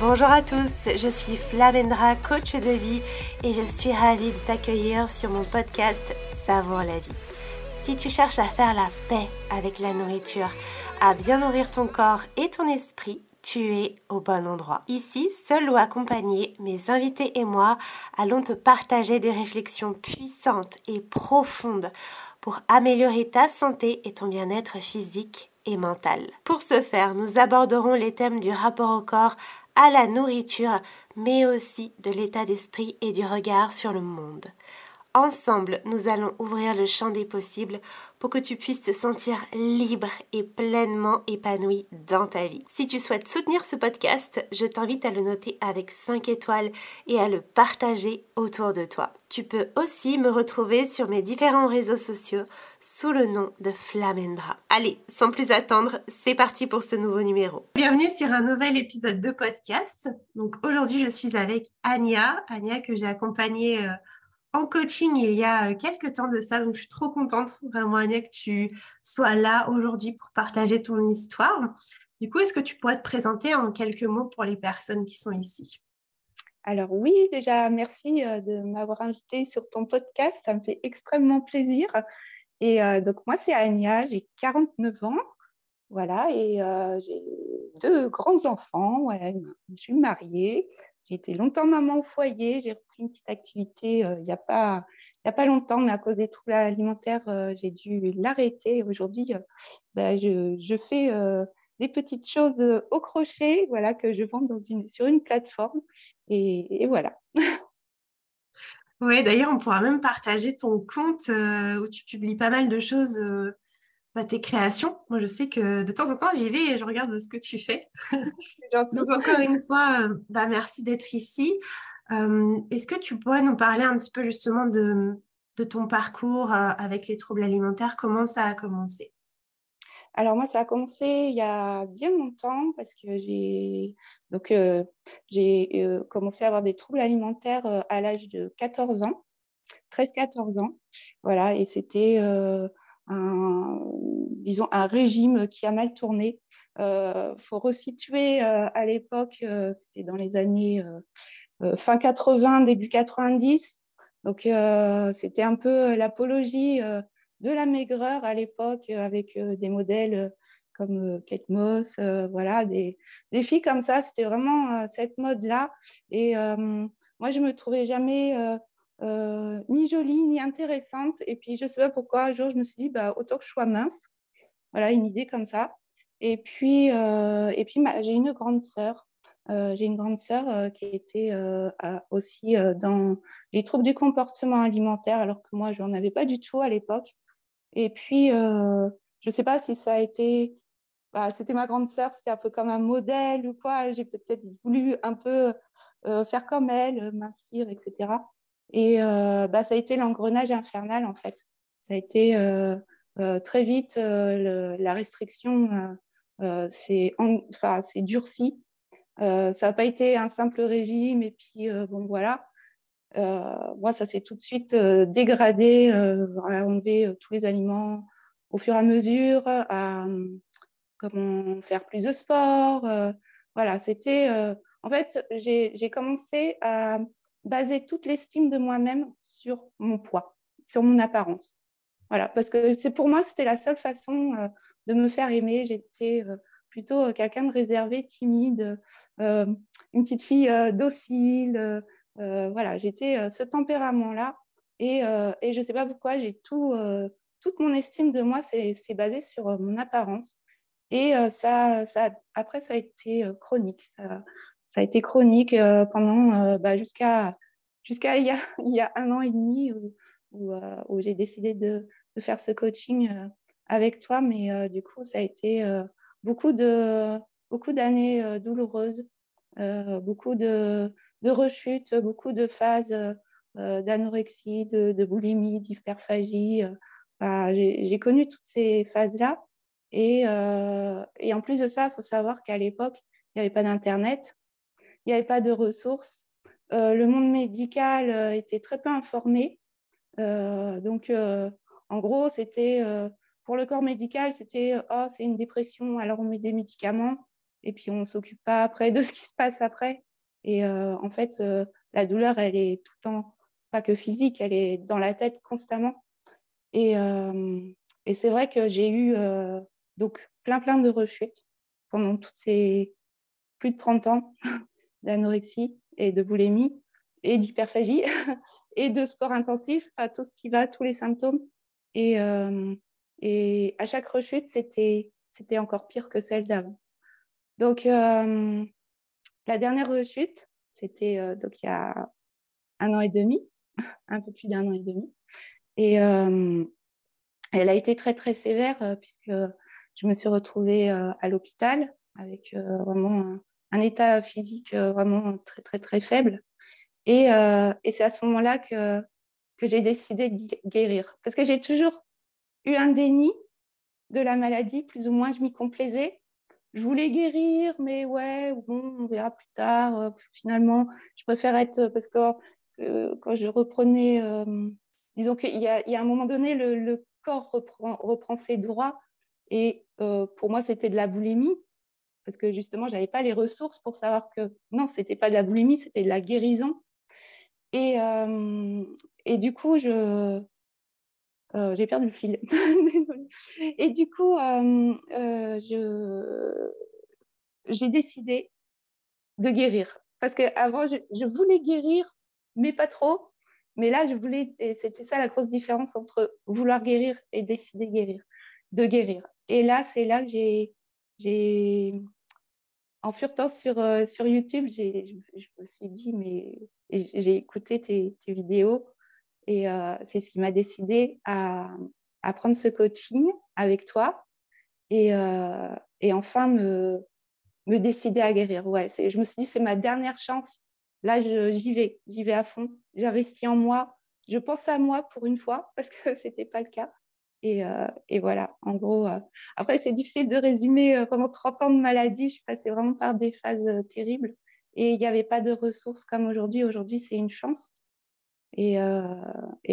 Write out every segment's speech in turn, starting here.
Bonjour à tous, je suis Flavendra, coach de vie et je suis ravie de t'accueillir sur mon podcast Savoir la vie. Si tu cherches à faire la paix avec la nourriture, à bien nourrir ton corps et ton esprit, tu es au bon endroit. Ici, seul ou accompagné, mes invités et moi allons te partager des réflexions puissantes et profondes pour améliorer ta santé et ton bien-être physique et. Pour ce faire, nous aborderons les thèmes du rapport au corps, à la nourriture, mais aussi de l'état d'esprit et du regard sur le monde. Ensemble, nous allons ouvrir le champ des possibles pour que tu puisses te sentir libre et pleinement épanoui dans ta vie. Si tu souhaites soutenir ce podcast, je t'invite à le noter avec 5 étoiles et à le partager autour de toi. Tu peux aussi me retrouver sur mes différents réseaux sociaux sous le nom de Flamendra. Allez, sans plus attendre, c'est parti pour ce nouveau numéro. Bienvenue sur un nouvel épisode de podcast. Donc aujourd'hui, je suis avec Anya, Anya que j'ai accompagnée euh, en coaching il y a euh, quelques temps de ça. Donc, je suis trop contente, vraiment, Anya, que tu sois là aujourd'hui pour partager ton histoire. Du coup, est-ce que tu pourrais te présenter en quelques mots pour les personnes qui sont ici? Alors oui, déjà, merci euh, de m'avoir invité sur ton podcast. Ça me fait extrêmement plaisir. Et euh, donc, moi, c'est Anya, j'ai 49 ans. Voilà, et j'ai deux grands enfants. Voilà, je suis mariée. J'ai été longtemps maman au foyer. J'ai repris une petite activité euh, il n'y a, pas, longtemps, mais à cause des troubles alimentaires, euh, j'ai dû l'arrêter. Aujourd'hui, euh, bah, je, fais des petites choses au crochet voilà, que je vends sur une plateforme. Et, voilà. Oui, d'ailleurs, on pourra même partager ton compte où tu publies pas mal de choses bah, tes créations. Moi, je sais que de temps en temps, j'y vais et je regarde ce que tu fais. Donc, encore une fois, euh, bah, merci d'être ici. Euh, est-ce que tu pourrais nous parler un petit peu justement de, ton parcours euh, avec les troubles alimentaires? Comment ça a commencé? Alors moi, ça a commencé il y a bien longtemps parce que j'ai donc j'ai commencé à avoir des troubles alimentaires à l'âge de 14 ans, 13-14 ans, voilà, et c'était un, disons, un régime qui a mal tourné. Il euh, faut resituer euh, à l'époque, euh, c'était dans les années fin 80, début 90. Donc, c'était un peu l'apologie de la maigreur à l'époque avec des modèles comme Kate Moss, voilà, des, des, filles comme ça. C'était vraiment cette mode-là. Et moi, je me trouvais jamais euh, ni jolie, ni intéressante. Et puis, je ne sais pas pourquoi, un jour, je me suis dit, bah, autant que je sois mince. Voilà, une idée comme ça. Et puis, euh, puis j'ai une grande sœur. Euh, j'ai une grande sœur qui était aussi dans les troubles du comportement alimentaire, alors que moi, je n'en avais pas du tout à l'époque. Et puis, je ne sais pas si ça a été bah, c'était ma grande sœur, c'était un peu comme un modèle ou quoi. J'ai peut-être voulu un peu faire comme elle, mincir, etc. Et euh, bah, ça a été l'engrenage infernal, en fait. Ça a été euh, euh, très vite, la restriction c'est enfin, durci. ça n'a pas été un simple régime, et puis, bon, voilà. moi, ça s'est tout de suite dégradé, à enlever tous les aliments au fur et à mesure, à comment faire plus de sport. voilà, c'était. en fait, j'ai commencé à baser toute l'estime de moi-même sur mon poids, sur mon apparence. Voilà, parce que c'est pour moi, c'était la seule façon euh, de me faire aimer. J'étais euh, plutôt euh, quelqu'un de réservé, timide, une petite fille docile. voilà, j'étais ce tempérament-là. Et, je ne sais pas pourquoi, j'ai tout, toute mon estime de moi, c'est basé sur mon apparence. Et ça, après, ça a été chronique. Ça a été chronique euh, pendant euh, bah, jusqu'à jusqu'à il, y a un an et demi où, euh, j'ai décidé de, faire ce coaching avec toi. Mais du coup, ça a été beaucoup de beaucoup d'années douloureuses, beaucoup de, rechutes, beaucoup de phases d'anorexie, de, boulimie, d'hyperphagie. j'ai connu toutes ces phases-là. Et, et, en plus de ça, il faut savoir qu'à l'époque, il n'y avait pas d'Internet il n'y avait pas de ressources. Euh, le monde médical euh, était très peu informé. Euh, donc, en gros, c'était pour le corps médical, c'était oh, c'est une dépression, alors on met des médicaments. et puis on ne s'occupe pas après de ce qui se passe après. Et en fait, la douleur, elle est tout le temps, pas que physique, elle est dans la tête constamment. Et, et c'est vrai que j'ai eu donc plein, plein de rechutes pendant toutes ces plus de 30 ans d'anorexie et de boulimie et d'hyperphagie et de sport intensif, à tout ce qui va, tous les symptômes. Et, et à chaque rechute, c'était encore pire que celle d'avant. Donc, la dernière rechute, c'était donc il y a un an et demi, un peu plus d'un an et demi. Et elle a été très, très sévère puisque je me suis retrouvée à l'hôpital avec vraiment état physique vraiment très, très, très faible. Et, et c'est à ce moment-là que, j'ai décidé de guérir. Parce que j'ai toujours eu un déni de la maladie, plus ou moins, je m'y complaisais. Je voulais guérir, mais ouais, bon, on verra plus tard. finalement, je préfère être. Parce que quand je reprenais. disons qu'il y, a un moment donné, le, corps reprend, ses droits et euh, pour moi, c'était de la boulimie, parce que justement, je n'avais pas les ressources pour savoir que non, ce n'était pas de la boulimie, c'était de la guérison. Et, euh, et du coup, je, euh, j'ai perdu le fil. Et du coup, je, j'ai décidé de guérir. Parce qu'avant, je, je, voulais guérir, mais pas trop. Mais là, je voulais, et c'était ça la grosse différence entre vouloir guérir et décider guérir, de guérir. Et là, c'est là que j'ai, en furetant sur, euh, sur YouTube, je, me suis dit, mais j'ai écouté tes, vidéos et euh, c'est ce qui m'a décidé à, à, prendre ce coaching avec toi et, euh, et enfin me, me décider à guérir. Ouais, je me suis dit, c'est ma dernière chance. Là, j'y vais, j'y vais à fond. J'investis en moi. Je pense à moi pour une fois parce que ce n'était pas le cas. Euh, et, voilà, en gros. Euh, après, c'est difficile de résumer euh, pendant 30 ans de maladie. Je suis passée vraiment par des phases terribles. Et il n'y avait pas de ressources comme aujourd'hui. Aujourd'hui, c'est une chance. Et,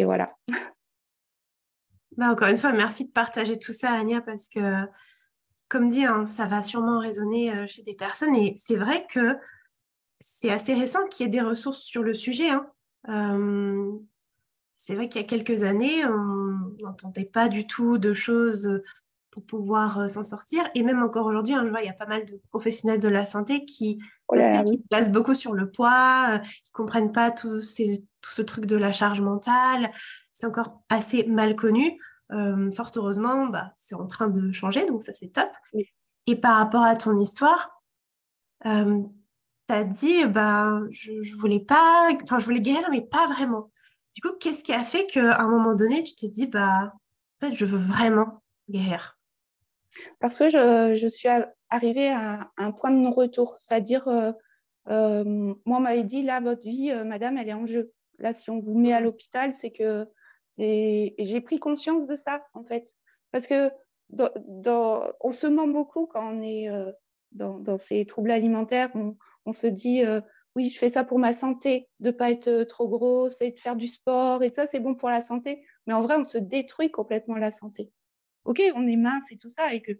voilà. Bah, encore une fois, merci de partager tout ça, Ania, parce que, comme dit, hein, ça va sûrement résonner chez des personnes. Et c'est vrai que c'est assez récent qu'il y ait des ressources sur le sujet. Hein c'est vrai qu'il y a quelques années, on n'entendait pas du tout de choses pour pouvoir euh, s'en sortir. Et même encore aujourd'hui, hein, je vois, il y a pas mal de professionnels de la santé qui, oh se basent beaucoup sur le poids, euh, qui ne comprennent pas tout, ce truc de la charge mentale. C'est encore assez mal connu. Euh, fort heureusement, bah, c'est en train de changer, donc ça c'est top. Et par rapport à ton histoire, tu as dit, bah, je, je voulais pas, enfin je voulais guérir, mais pas vraiment. Du coup, qu'est-ce qui a fait qu'à un moment donné, tu t'es dit, bah, en fait, je veux vraiment guérir? Parce que je, suis arrivée à un point de non-retour. C'est-à-dire, euh, euh, moi, on m'avait dit, là, votre vie, euh, madame, elle est en jeu. Là, si on vous met à l'hôpital, c'est que j'ai pris conscience de ça, en fait. Parce que on se ment beaucoup quand on est dans, ces troubles alimentaires. on se dit, oui, je fais ça pour ma santé, de ne pas être euh, trop grosse et de faire du sport, et ça, c'est bon pour la santé. Mais en vrai, on se détruit complètement la santé. OK, on est mince et tout ça, et que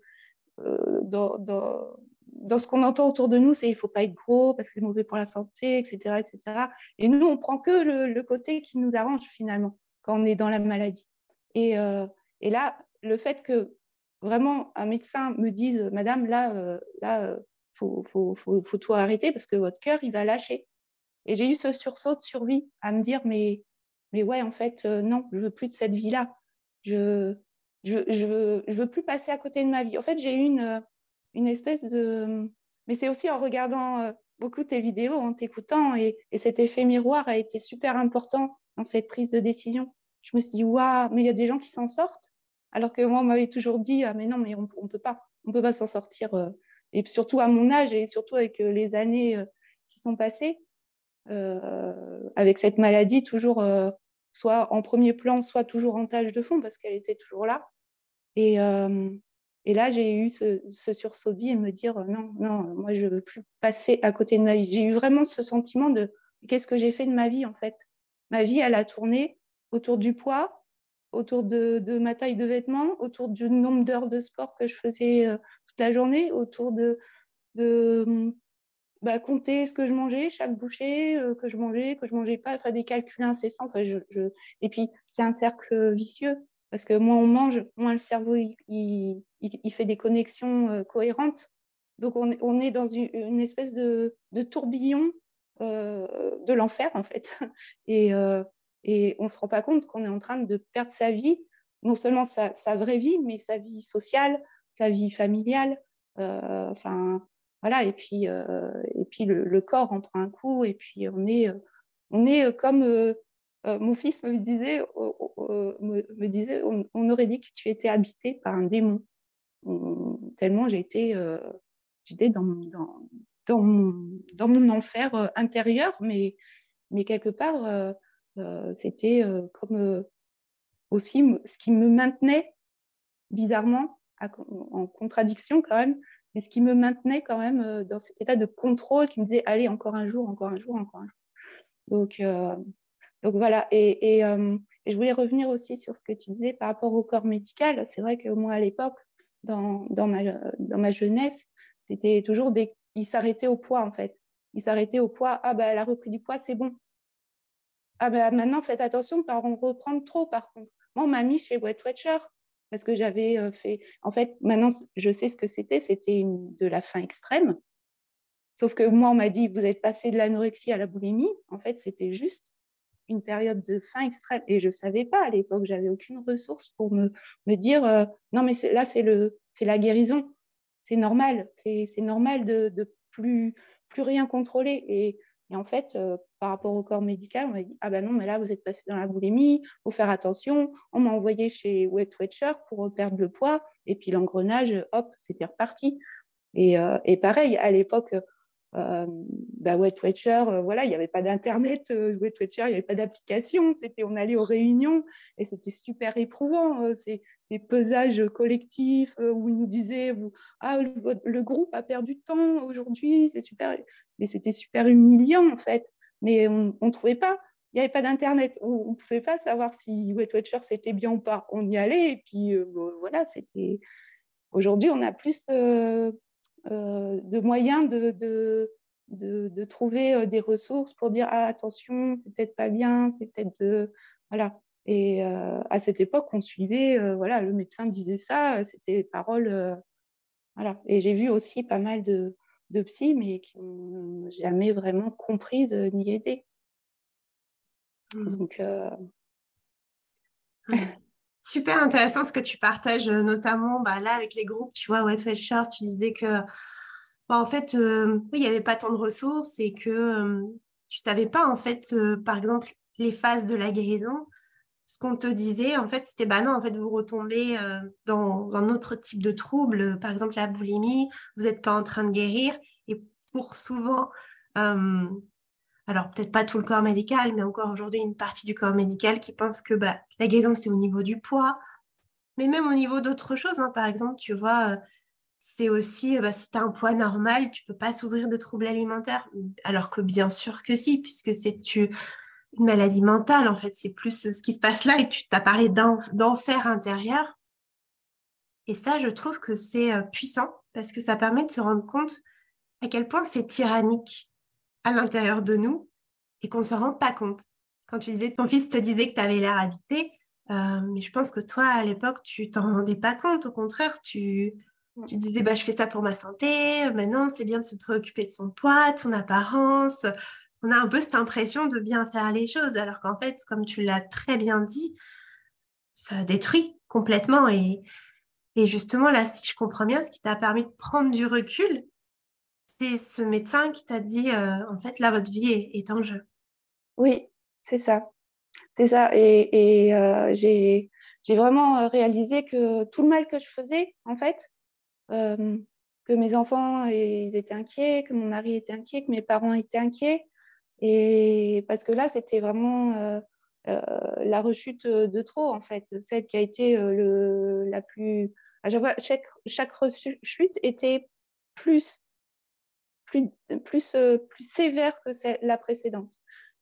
euh, dans, ce qu'on entend autour de nous, c'est il ne faut pas être gros parce que c'est mauvais pour la santé, etc. etc. Et nous, on prend que le, côté qui nous arrange finalement quand on est dans la maladie. Et, euh, et là, le fait que vraiment un médecin me dise, Madame, là, là faut, faut, faut, faut, tout arrêter parce que votre cœur, il va lâcher. Et j'ai eu ce sursaut de survie à me dire, mais, mais ouais, en fait, euh, non, je veux plus de cette vie-là. Je, je, je, veux, je veux plus passer à côté de ma vie. En fait, j'ai eu une, une espèce de... Mais c'est aussi en regardant euh, beaucoup tes vidéos, en t'écoutant, et, et, cet effet miroir a été super important dans cette prise de décision. Je me suis dit, waouh, mais il y a des gens qui s'en sortent. Alors que moi, on m'avait toujours dit, ah, mais non, mais on ne peut pas. On peut pas s'en sortir. Euh, et surtout à mon âge et surtout avec euh, les années euh, qui sont passées, euh, avec cette maladie toujours soit en premier plan, soit toujours en tâche de fond parce qu'elle était toujours là. Et, et là, j'ai eu ce, sursaut de vie et me dire non, non, moi, je ne veux plus passer à côté de ma vie. J'ai eu vraiment ce sentiment de qu'est-ce que j'ai fait de ma vie en fait? Ma vie, elle a tourné autour du poids, autour de ma taille de vêtements, autour du nombre d'heures de sport que je faisais la journée, autour de, bah, compter ce que je mangeais, chaque bouchée que je mangeais, que je mangeais pas, faire des calculs incessants. Et puis, c'est un cercle vicieux parce que moins on mange, moins le cerveau il, fait des connexions cohérentes. Donc, on, est dans une, espèce de, tourbillon de l'enfer, en fait. Et, on ne se rend pas compte qu'on est en train de perdre sa vie, non seulement sa vraie vie, mais sa vie sociale, sa vie familiale. Euh, enfin, voilà. Et puis, euh, et puis le, corps en prend un coup. Et puis, on est, on est comme euh, mon fils me disait, me, disait on, aurait dit que tu étais habité par un démon. On, tellement été, j'étais dans, dans, dans, mon, enfer intérieur, mais, mais quelque part, euh, c'était euh, comme euh, aussi ce qui me maintenait bizarrement en contradiction quand même, c'est ce qui me maintenait quand même dans cet état de contrôle qui me disait allez encore un jour, encore un jour, encore un jour. Donc, donc voilà. Et, et, je voulais revenir aussi sur ce que tu disais par rapport au corps médical. C'est vrai que moi à l'époque, dans, dans, ma, dans ma jeunesse, c'était toujours des. Il s'arrêtait au poids en fait. Il s'arrêtait au poids. Ah ben elle a repris du poids, c'est bon. Ah ben maintenant, faites attention pas en reprendre trop, par contre. Moi, on m'a mis chez Wet Watcher parce que j'avais euh, fait. En fait, maintenant, je sais ce que c'était. C'était de la faim extrême. Sauf que moi, on m'a dit, vous êtes passé de l'anorexie à la boulimie. En fait, c'était juste une période de faim extrême. Et je ne savais pas à l'époque, j'avais aucune ressource pour me, dire, euh, non, mais là, c'est la guérison. C'est normal. C'est normal de, de plus, plus rien contrôler. Et et en fait, euh, par rapport au corps médical, on m'a dit Ah ben non, mais là, vous êtes passé dans la boulimie, il faut faire attention. On m'a envoyé chez Wet Watcher pour perdre le poids. Et puis l'engrenage, hop, c'était reparti. Et, euh, et, pareil, à l'époque, euh, bah, Wet euh, voilà, il n'y avait pas d'internet, euh, Wet il n'y avait pas d'application. C'était, on allait aux réunions et c'était super éprouvant. Euh, ces, pesages collectifs où ils nous disaient, ah, le, le, groupe a perdu de temps aujourd'hui, c'est super mais c'était super humiliant en fait. Mais on ne trouvait pas, il n'y avait pas d'internet, on ne pouvait pas savoir si Wet Watcher c'était bien ou pas. On y allait et puis voilà, c'était. Aujourd'hui, on a plus de moyens de, de, de, de trouver euh, des ressources pour dire ah, attention, c'est peut-être pas bien, c'est peut-être. Voilà. Et euh, à cette époque, on suivait, euh, voilà, le médecin disait ça, c'était paroles. voilà. Et j'ai vu aussi pas mal de, de psy, mais qui n'ont jamais vraiment comprise euh, ni aidé. Mmh. Donc, euh... Super intéressant ce que tu partages, euh, notamment bah, là avec les groupes, tu vois, Wet Watchers, tu disais que, bah, en fait, euh, il n'y avait pas tant de ressources et que euh, tu ne savais pas, en fait, par exemple, les phases de la guérison ce qu'on te disait, en fait, c'était bah non, en fait, vous retombez dans un autre type de trouble, par exemple la boulimie, vous n'êtes pas en train de guérir. Et pour souvent, alors peut-être pas tout le corps médical, mais encore aujourd'hui, une partie du corps médical qui pense que bah, la guérison, c'est au niveau du poids, mais même au niveau d'autres choses. Hein. Par exemple, tu vois, euh, c'est aussi, bah, si tu as un poids normal, tu peux pas s'ouvrir de troubles alimentaires. Alors que bien sûr que si, puisque c'est une maladie mentale, en fait. C'est plus ce qui se passe là et tu t'as parlé d'enfer intérieur. Et ça, je trouve que c'est euh, puissant parce que ça permet de se rendre compte à quel point c'est tyrannique à l'intérieur de nous et qu'on ne se rend pas compte. Quand tu disais, ton fils te disait que tu avais l'air habité, euh, mais je pense que toi, à l'époque, tu t'en rendais pas compte. Au contraire, tu, tu disais, bah, je fais ça pour ma santé. Maintenant, c'est bien de se préoccuper de son poids, de son apparence, on a un peu cette impression de bien faire les choses, alors qu'en fait, comme tu l'as très bien dit, ça détruit complètement. Et, et justement, là, si je comprends bien, ce qui t'a permis de prendre du recul, c'est ce médecin qui t'a dit, euh, en fait, là, votre vie est, en jeu. Oui, c'est ça. C'est ça. Et, et euh, j'ai vraiment euh, réalisé que tout le mal que je faisais, en fait, que mes enfants ils étaient inquiets, que mon mari était inquiet, que mes parents étaient inquiets, et parce que là, c'était vraiment la rechute de trop, en fait, celle qui a été le, la plus. Chaque, chaque rechute était plus, plus, plus, sévère que la précédente.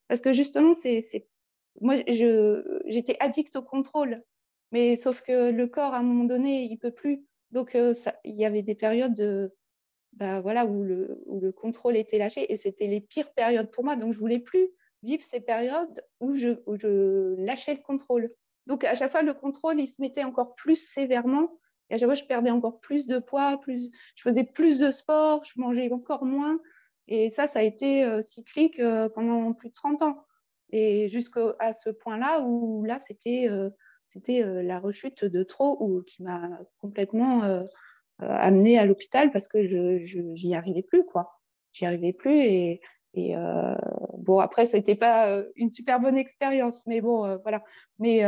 Parce que justement, c'est, moi, j'étais addict au contrôle, mais sauf que le corps, à un moment donné, il peut plus. Donc, ça, il y avait des périodes de, bah, voilà, où, le, contrôle était lâché. Et c'était les pires périodes pour moi. Donc, je voulais plus vivre ces périodes où je lâchais le contrôle. Donc, à chaque fois, le contrôle, il se mettait encore plus sévèrement. Et à chaque fois, je perdais encore plus de poids, plus, je faisais plus de sport, je mangeais encore moins. Et ça, ça a été euh, cyclique euh, pendant plus de 30 ans. Et jusqu'à ce point-là où là, c'était euh, la rechute de trop ou qui m'a complètement amenée à l'hôpital parce que je n'y arrivais plus, quoi. J'y arrivais plus et, et bon, après, ça n'était pas une super bonne expérience, mais bon, voilà. Mais,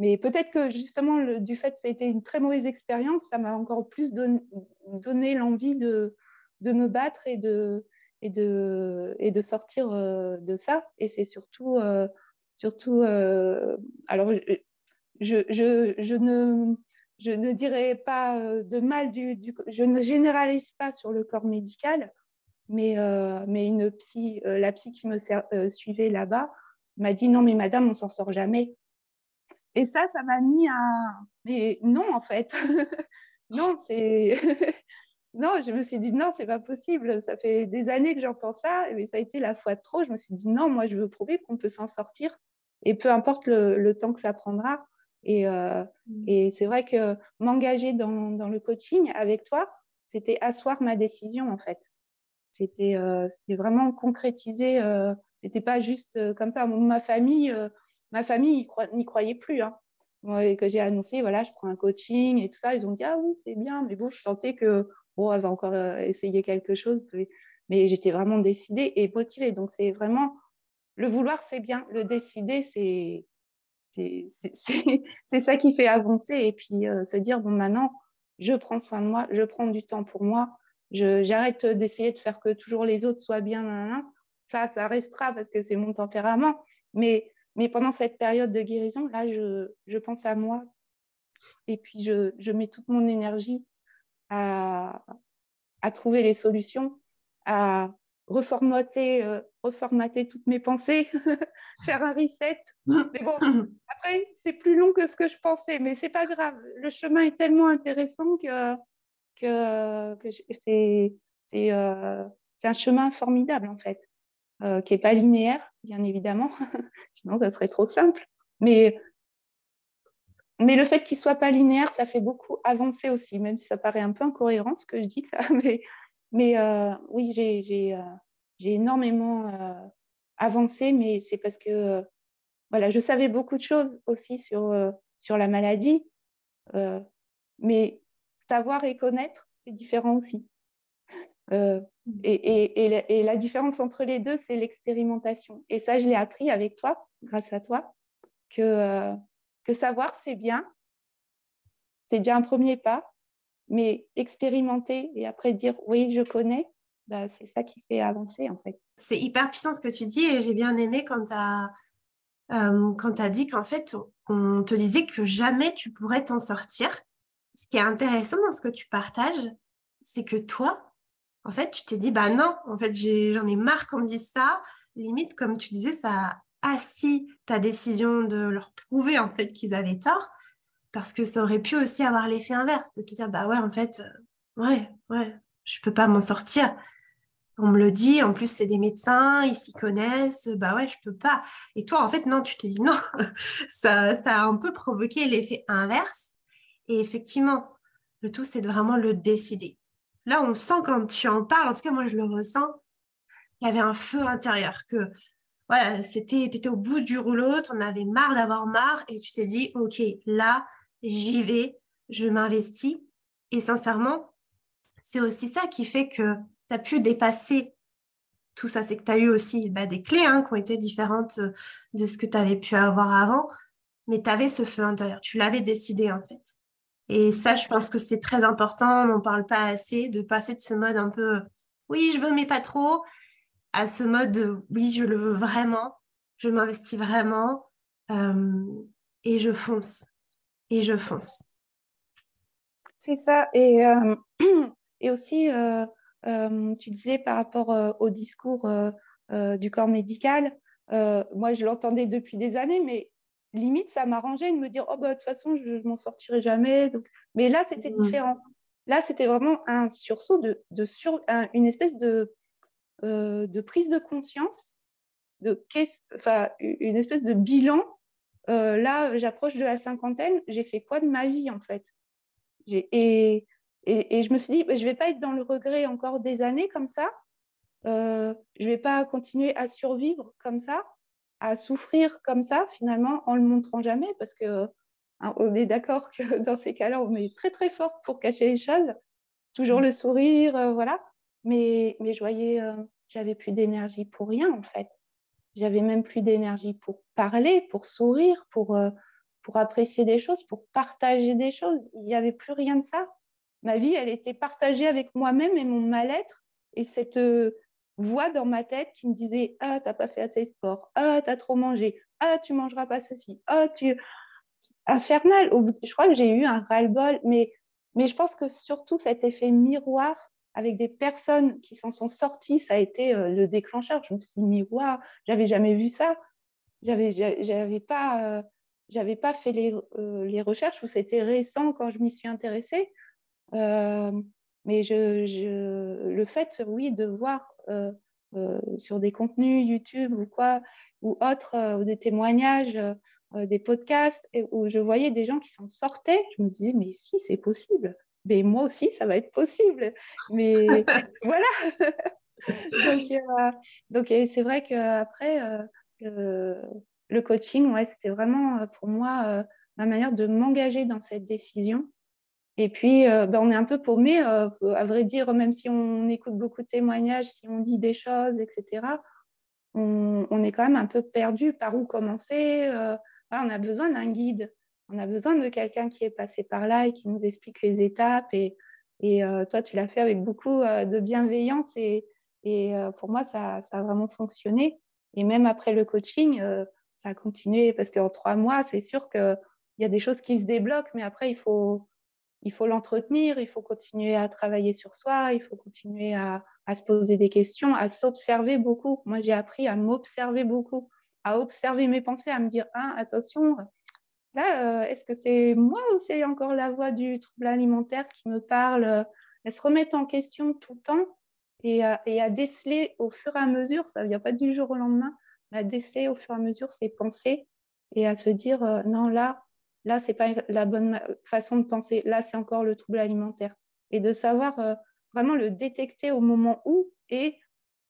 mais peut-être que justement, du fait que ça a été une très mauvaise expérience, ça m'a encore plus donné l'envie de, me battre et de, et de, sortir euh, de ça. Et c'est surtout, euh, surtout euh, alors je, ne, dirais pas de mal du, je ne généralise pas sur le corps médical, mais, la psy qui me suivait là-bas m'a dit non mais madame on s'en sort jamais. Et ça, ça m'a mis à mais non en fait, non c'est non, je me suis dit non, c'est pas possible. Ça fait des années que j'entends ça, mais ça a été la fois de trop. Je me suis dit non, moi je veux prouver qu'on peut s'en sortir et peu importe le, temps que ça prendra. Et, euh, mm. et c'est vrai que m'engager dans, dans, le coaching avec toi, c'était asseoir ma décision en fait. C'était euh, vraiment concrétiser. Euh, c'était pas juste comme ça. Ma famille, ma famille n'y croyait plus. Hein. Moi, que j'ai annoncé, voilà, je prends un coaching et tout ça, ils ont dit ah oui, c'est bien. Mais bon, je sentais que bon, elle va encore euh, essayer quelque chose. Mais j'étais vraiment décidée et motivée. Donc, c'est vraiment le vouloir, c'est bien. Le décider, c'est c'est ça qui fait avancer. Et puis, euh, se dire, bon, maintenant, je prends soin de moi, je prends du temps pour moi, j'arrête d'essayer de faire que toujours les autres soient bien. Ça, ça restera parce que c'est mon tempérament. Mais, mais pendant cette période de guérison, là, je, je pense à moi. Et puis, je, je mets toute mon énergie à, à trouver les solutions, à reformater, euh, reformater toutes mes pensées, faire un reset. Mais bon, après, c'est plus long que ce que je pensais, mais c'est pas grave. Le chemin est tellement intéressant que, que, que c'est, c'est, euh, c'est un chemin formidable, en fait, euh, qui n'est pas linéaire, bien évidemment, sinon ça serait trop simple. Mais le fait qu'il ne soit pas linéaire, ça fait beaucoup avancer aussi, même si ça paraît un peu incohérent ce que je dis, ça. Mais, euh, oui, j'ai euh, énormément avancé, mais c'est parce que voilà, je savais beaucoup de choses aussi sur la maladie, mais savoir et connaître, c'est différent aussi. Et, et, et, la différence entre les deux, c'est l'expérimentation. Et ça, je l'ai appris avec toi, grâce à toi, que que savoir, c'est bien, c'est déjà un premier pas, mais expérimenter et après dire oui, je connais, bah, c'est ça qui fait avancer en fait. C'est hyper puissant ce que tu dis et j'ai bien aimé quand tu as, euh, as dit qu'en fait, on te disait que jamais tu pourrais t'en sortir. Ce qui est intéressant dans ce que tu partages, c'est que toi, en fait, tu t'es dit, bah non, en fait, j'en ai, marre qu'on me dise ça. Limite, comme tu disais, ça assis ta décision de leur prouver en fait qu'ils avaient tort, parce que ça aurait pu aussi avoir l'effet inverse, de te dire bah ouais en fait euh, ouais ouais je peux pas m'en sortir. On me le dit, en plus c'est des médecins, ils s'y connaissent, bah ouais je peux pas. Et toi en fait non, tu te dis non, ça a un peu provoqué l'effet inverse. Et effectivement, le tout c'est de vraiment le décider. Là on sent quand tu en parles, en tout cas moi je le ressens, il y avait un feu intérieur que voilà, c'était, étais au bout du rouleau, tu en avais marre d'avoir marre et tu t'es dit, OK, là, j'y vais, je m'investis. Et sincèrement, c'est aussi ça qui fait que tu as pu dépasser tout ça. C'est que tu as eu aussi bah, des clés hein, qui ont été différentes euh, de ce que tu avais pu avoir avant, mais tu avais ce feu intérieur, tu l'avais décidé en fait. Et ça, je pense que c'est très important, on n'en parle pas assez, de passer de ce mode un peu, oui, je veux, mais pas trop, à ce mode oui, je le veux vraiment, je m'investis vraiment euh, et je fonce. Et je fonce. C'est ça. Et, euh, et aussi, euh, tu disais par rapport au discours du corps médical, moi je l'entendais depuis des années, mais limite ça m'arrangeait de me dire oh bah de toute façon je, ne m'en sortirai jamais. Donc... Mais là c'était mmh. différent. là, c'était vraiment un sursaut, de, de sur, une espèce de, euh, de prise de conscience, de, enfin, une espèce de bilan. Euh, là, j'approche de la cinquantaine, j'ai fait quoi de ma vie en fait? Et, et, et, je me suis dit, bah, je ne vais pas être dans le regret encore des années comme ça. Euh, je ne vais pas continuer à survivre comme ça, à souffrir comme ça, finalement, en le montrant jamais, parce que hein, on est d'accord que dans ces cas-là, on est très très forte pour cacher les choses, toujours le sourire, euh, voilà. Mais, mais je voyais, euh, j'avais plus d'énergie pour rien en fait. J'avais même plus d'énergie pour parler, pour sourire, pour, pour apprécier des choses, pour partager des choses. Il n'y avait plus rien de ça. Ma vie, elle était partagée avec moi-même et mon mal-être et cette euh, voix dans ma tête qui me disait Ah, t'as pas fait assez de sport. Ah, t'as trop mangé. Ah, tu mangeras pas ceci. Ah, tu. Infernal. Je crois que j'ai eu un ras-le-bol, mais, mais je pense que surtout cet effet miroir avec des personnes qui s'en sont sorties, ça a été euh, le déclencheur. Je me suis dit, waouh, j'avais jamais vu ça. J'avais, j'avais pas, euh, j'avais pas fait les, les recherches où c'était récent quand je m'y suis intéressée. mais je, le fait, oui, de voir euh, sur des contenus YouTube ou quoi, ou autres, euh, ou des témoignages, euh, des podcasts, où je voyais des gens qui s'en sortaient, je me disais, mais si, c'est possible. Mais moi aussi, ça va être possible. Mais voilà. donc, donc c'est vrai qu'après, le coaching, ouais, c'était vraiment pour moi ma manière de m'engager dans cette décision et puis, euh, ben, on est un peu paumé, euh, à vrai dire, même si on écoute beaucoup de témoignages, si on lit des choses, etc. On, est quand même un peu perdu par où commencer. Euh, on a besoin d'un guide. On a besoin de quelqu'un qui est passé par là et qui nous explique les étapes. Et, toi, tu l'as fait avec beaucoup de bienveillance. Et, et pour moi, ça, ça, a vraiment fonctionné. Et même après le coaching, ça a continué parce qu'en trois mois, c'est sûr qu'il y a des choses qui se débloquent, mais après, il faut, il faut l'entretenir, il faut continuer à travailler sur soi, il faut continuer à, se poser des questions, à s'observer beaucoup. Moi, j'ai appris à m'observer beaucoup, à observer mes pensées, à me dire, ah, attention, là, euh, est-ce que c'est moi ou c'est encore la voix du trouble alimentaire qui me parle? Elle se remettre en question tout le temps et, à déceler au fur et à mesure, ça ne vient pas du jour au lendemain, mais à déceler au fur et à mesure ses pensées et à se dire, euh, non, là, Là, c'est pas la bonne façon de penser. Là, c'est encore le trouble alimentaire. Et de savoir euh, vraiment le détecter au moment où et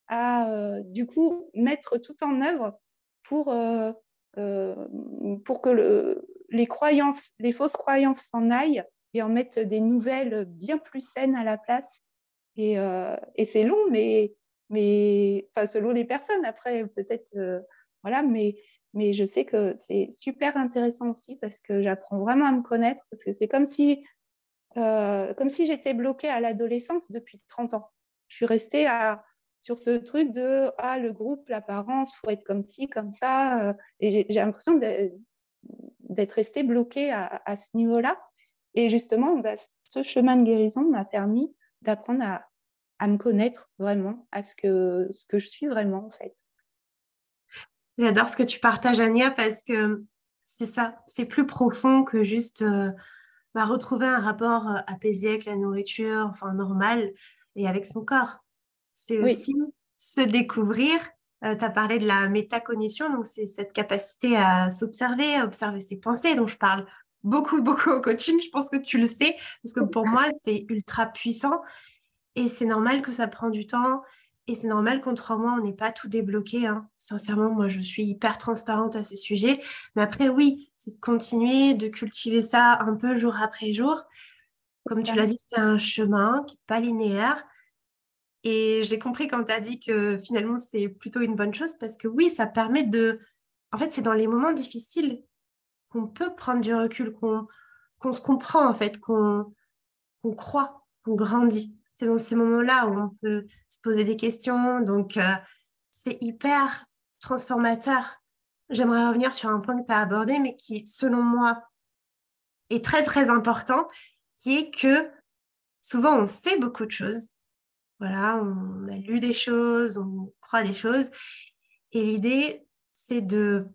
à, euh, du coup, mettre tout en œuvre pour, euh, que les croyances, les fausses croyances s'en aillent et en mettre des nouvelles bien plus saines à la place. Et, et c'est long, mais, mais enfin, selon les personnes, après, peut-être, voilà, mais mais je sais que c'est super intéressant aussi parce que j'apprends vraiment à me connaître, parce que c'est comme si, euh, comme si j'étais bloquée à l'adolescence depuis 30 ans. Je suis restée sur ce truc de ah, le groupe, l'apparence, faut être comme ci, comme ça. Euh, et j'ai l'impression d'être restée bloquée à, à ce niveau-là. Et justement, bah, ce chemin de guérison m'a permis d'apprendre à, à, me connaître vraiment, à ce que, ce que je suis vraiment en fait. J'adore ce que tu partages, Ania, parce que c'est ça, c'est plus profond que juste euh, bah, retrouver un rapport euh, apaisé avec la nourriture, enfin normal, et avec son corps. C'est aussi se découvrir. Euh, tu as parlé de la métacognition, donc c'est cette capacité à s'observer, à observer ses pensées, dont je parle beaucoup, beaucoup au coaching. Je pense que tu le sais, parce que pour moi, c'est ultra puissant. Et c'est normal que ça prend du temps et c'est normal qu'en trois mois, on n'ait pas tout débloqué. Hein. Sincèrement, moi, je suis hyper transparente à ce sujet. Mais après, oui, c'est de continuer, de cultiver ça un peu jour après jour. Comme tu l'as dit, c'est un chemin qui n'est pas linéaire. Et j'ai compris quand tu as dit que finalement, c'est plutôt une bonne chose parce que oui, ça permet de... En fait, c'est dans les moments difficiles qu'on peut prendre du recul, qu'on se comprend, en fait, qu'on croit, qu'on grandit c'est dans ces moments-là où on peut se poser des questions. Donc, euh, c'est hyper transformateur. J'aimerais revenir sur un point que tu as abordé, mais qui, selon moi, est très, très important, qui est que souvent, on sait beaucoup de choses. Voilà, on a lu des choses, on croit des choses. Et l'idée, c'est de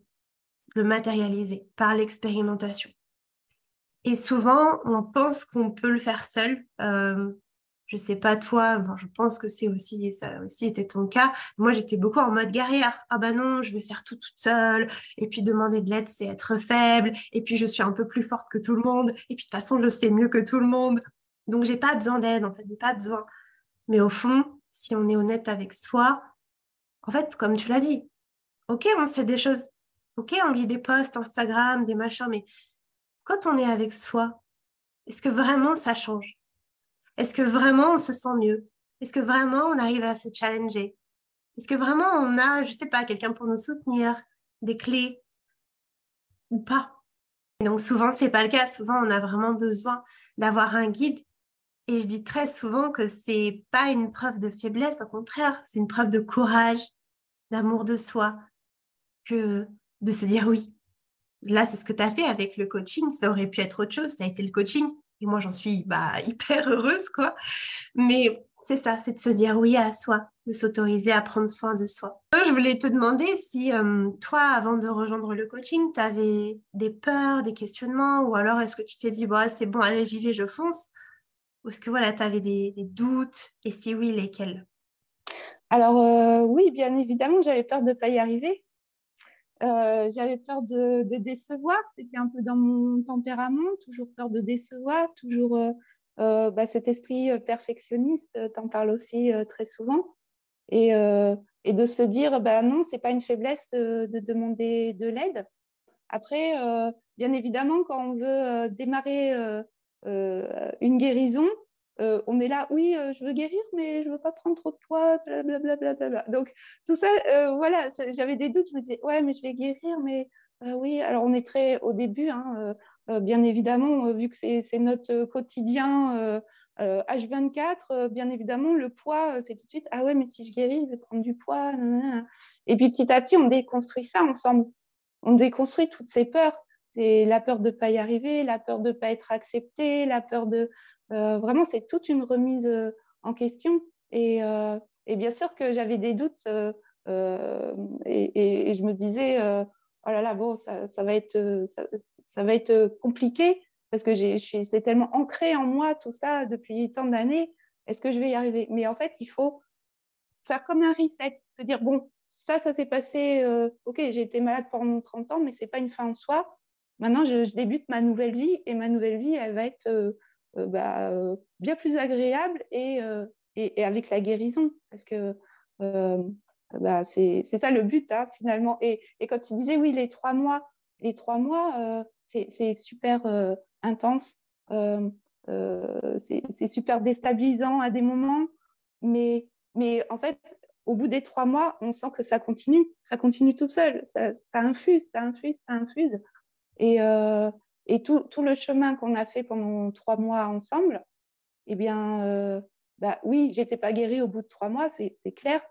le matérialiser par l'expérimentation. Et souvent, on pense qu'on peut le faire seul. Euh, je sais pas toi, je pense que c'est aussi ça aussi était ton cas. Moi, j'étais beaucoup en mode guerrière. Ah bah non, je vais faire tout toute seule. Et puis demander de l'aide, c'est être faible. Et puis je suis un peu plus forte que tout le monde. Et puis de toute façon, je sais mieux que tout le monde. Donc j'ai pas besoin d'aide. En fait, j'ai pas besoin. Mais au fond, si on est honnête avec soi, en fait, comme tu l'as dit, ok, on sait des choses. Ok, on lit des posts Instagram, des machins, mais quand on est avec soi, est-ce que vraiment ça change? Est-ce que vraiment on se sent mieux? Est-ce que vraiment on arrive à se challenger? Est-ce que vraiment on a, je sais pas, quelqu'un pour nous soutenir, des clés ou pas? Et Donc souvent c'est pas le cas. Souvent on a vraiment besoin d'avoir un guide. Et je dis très souvent que c'est pas une preuve de faiblesse, au contraire, c'est une preuve de courage, d'amour de soi, que de se dire oui, là, c'est ce que tu as fait avec le coaching. Ça aurait pu être autre chose. Ça a été le coaching. Et moi, j'en suis bah, hyper heureuse, quoi. Mais c'est ça, c'est de se dire oui à soi, de s'autoriser à prendre soin de soi. Je voulais te demander si euh, toi, avant de rejoindre le coaching, tu avais des peurs, des questionnements, ou alors est-ce que tu t'es dit, bon, c'est bon, allez, j'y vais, je fonce? Ou est-ce que voilà, tu avais des, doutes? Et si oui, lesquels? Alors euh, oui, bien évidemment, j'avais peur de ne pas y arriver. Euh, j'avais peur de, décevoir, c'était un peu dans mon tempérament, toujours peur de décevoir, toujours euh, euh, bah, cet esprit perfectionniste, tu en parles aussi très souvent. Et, et, de se dire, bah, non, ce n'est pas une faiblesse de demander de l'aide. Après, bien évidemment, quand on veut démarrer une guérison, euh, on est là, oui, euh, je veux guérir, mais je veux pas prendre trop de poids, blablabla. Donc, tout ça, euh, voilà, j'avais des doutes. Je me disais, ouais, mais je vais guérir, mais oui. Alors, on est très au début, hein, bien évidemment, vu que c'est notre quotidien H24, bien évidemment, le poids, c'est tout de suite, ah ouais, mais si je guéris, je vais prendre du poids. Et puis, petit à petit, on déconstruit ça ensemble. On déconstruit toutes ces peurs. C'est la peur de ne pas y arriver, la peur de ne pas être accepté, la peur de, vraiment, c'est toute une remise euh, en question. Euh, et, bien sûr que j'avais des doutes et, je me disais, oh là là, bon, ça, va, être, ça, va être compliqué parce que c'est tellement ancré en moi tout ça depuis tant d'années. Est-ce que je vais y arriver? Mais en fait, il faut faire comme un reset, se dire, bon, ça, ça s'est passé, ok, j'ai été malade pendant 30 ans, mais ce n'est pas une fin en soi. Maintenant, je, débute ma nouvelle vie et ma nouvelle vie, elle va être euh, bah, euh, bien plus agréable euh, et, et, avec la guérison. Parce que bah, c'est ça le but, hein, finalement. Et, et, quand tu disais, oui, les trois mois, les trois mois, c'est super intense. c'est super déstabilisant à des moments, mais, mais en fait, au bout des trois mois, on sent que ça continue, ça continue tout seul, ça, ça infuse, ça infuse, ça infuse. Et, et tout, tout le chemin qu'on a fait pendant trois mois ensemble, eh bien, euh, bah, oui, j'étais pas guérie au bout de trois mois, c'est clair.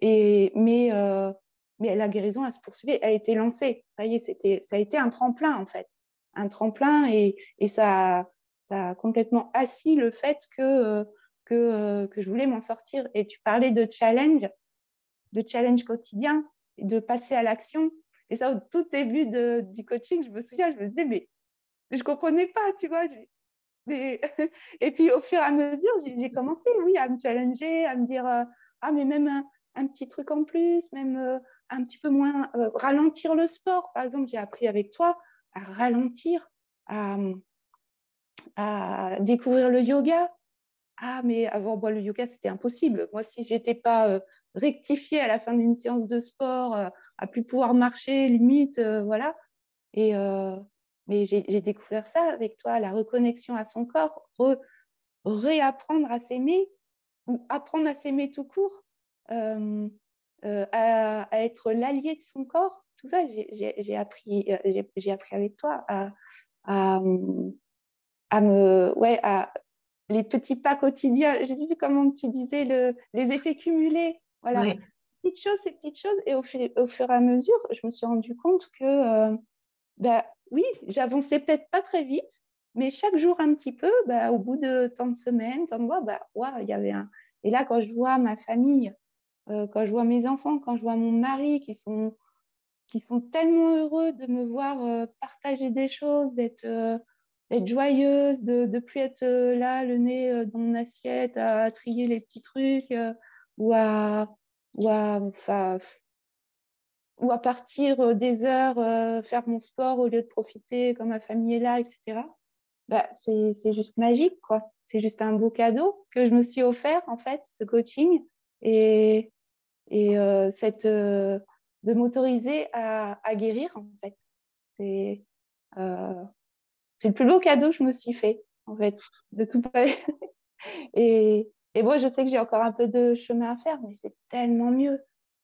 Et, mais, euh, mais la guérison, elle se poursuivait, elle a été lancée. Ça y est, ça a été un tremplin, en fait. Un tremplin et, et ça, a complètement assis le fait que, euh, que, euh, que je voulais m'en sortir. Et tu parlais de challenge, de challenge quotidien, de passer à l'action. Et ça, au tout début du coaching, je me souviens, je me disais, mais je comprenais pas, tu vois. Et puis au fur et à mesure, j'ai commencé, oui, à me challenger, à me dire, euh, ah, mais même un, petit truc en plus, même euh, un petit peu moins, euh, ralentir le sport. Par exemple, j'ai appris avec toi à ralentir, à, à découvrir le yoga. Ah, mais avant, moi, le yoga, c'était impossible. Moi, si je n'étais pas rectifiée à la fin d'une séance de sport, à plus pouvoir marcher, limite, voilà. Et, mais j'ai découvert ça avec toi, la reconnexion à son corps, réapprendre à s'aimer ou apprendre à s'aimer tout court, euh, euh, à, être l'allié de son corps. Tout ça, j'ai appris, euh, j'ai appris avec toi à, à, me, ouais, à les petits pas quotidiens. Je sais plus comment tu disais le, les effets cumulés. Voilà. Petites choses, ces petites choses. Et au, au, fur et à mesure, je me suis rendu compte que bah, oui, j'avançais peut-être pas très vite, mais chaque jour un petit peu, bah, au bout de tant de semaines, tant de mois, bah, il y avait un. Et là, quand je vois ma famille, euh, quand je vois mes enfants, quand je vois mon mari qui sont, tellement heureux de me voir euh, partager des choses, d'être, euh, joyeuse, de ne plus être là, le nez dans mon assiette, à trier les petits trucs, ou à, ou à partir des heures, faire mon sport au lieu de profiter quand ma famille est là, etc. Bah, c'est juste magique, quoi. C'est juste un beau cadeau que je me suis offert, en fait, ce coaching. Et, et cette, de m'autoriser à, guérir, en fait. C'est euh, le plus beau cadeau que je me suis fait, en fait, de tout et, et moi, je sais que j'ai encore un peu de chemin à faire, mais c'est tellement mieux.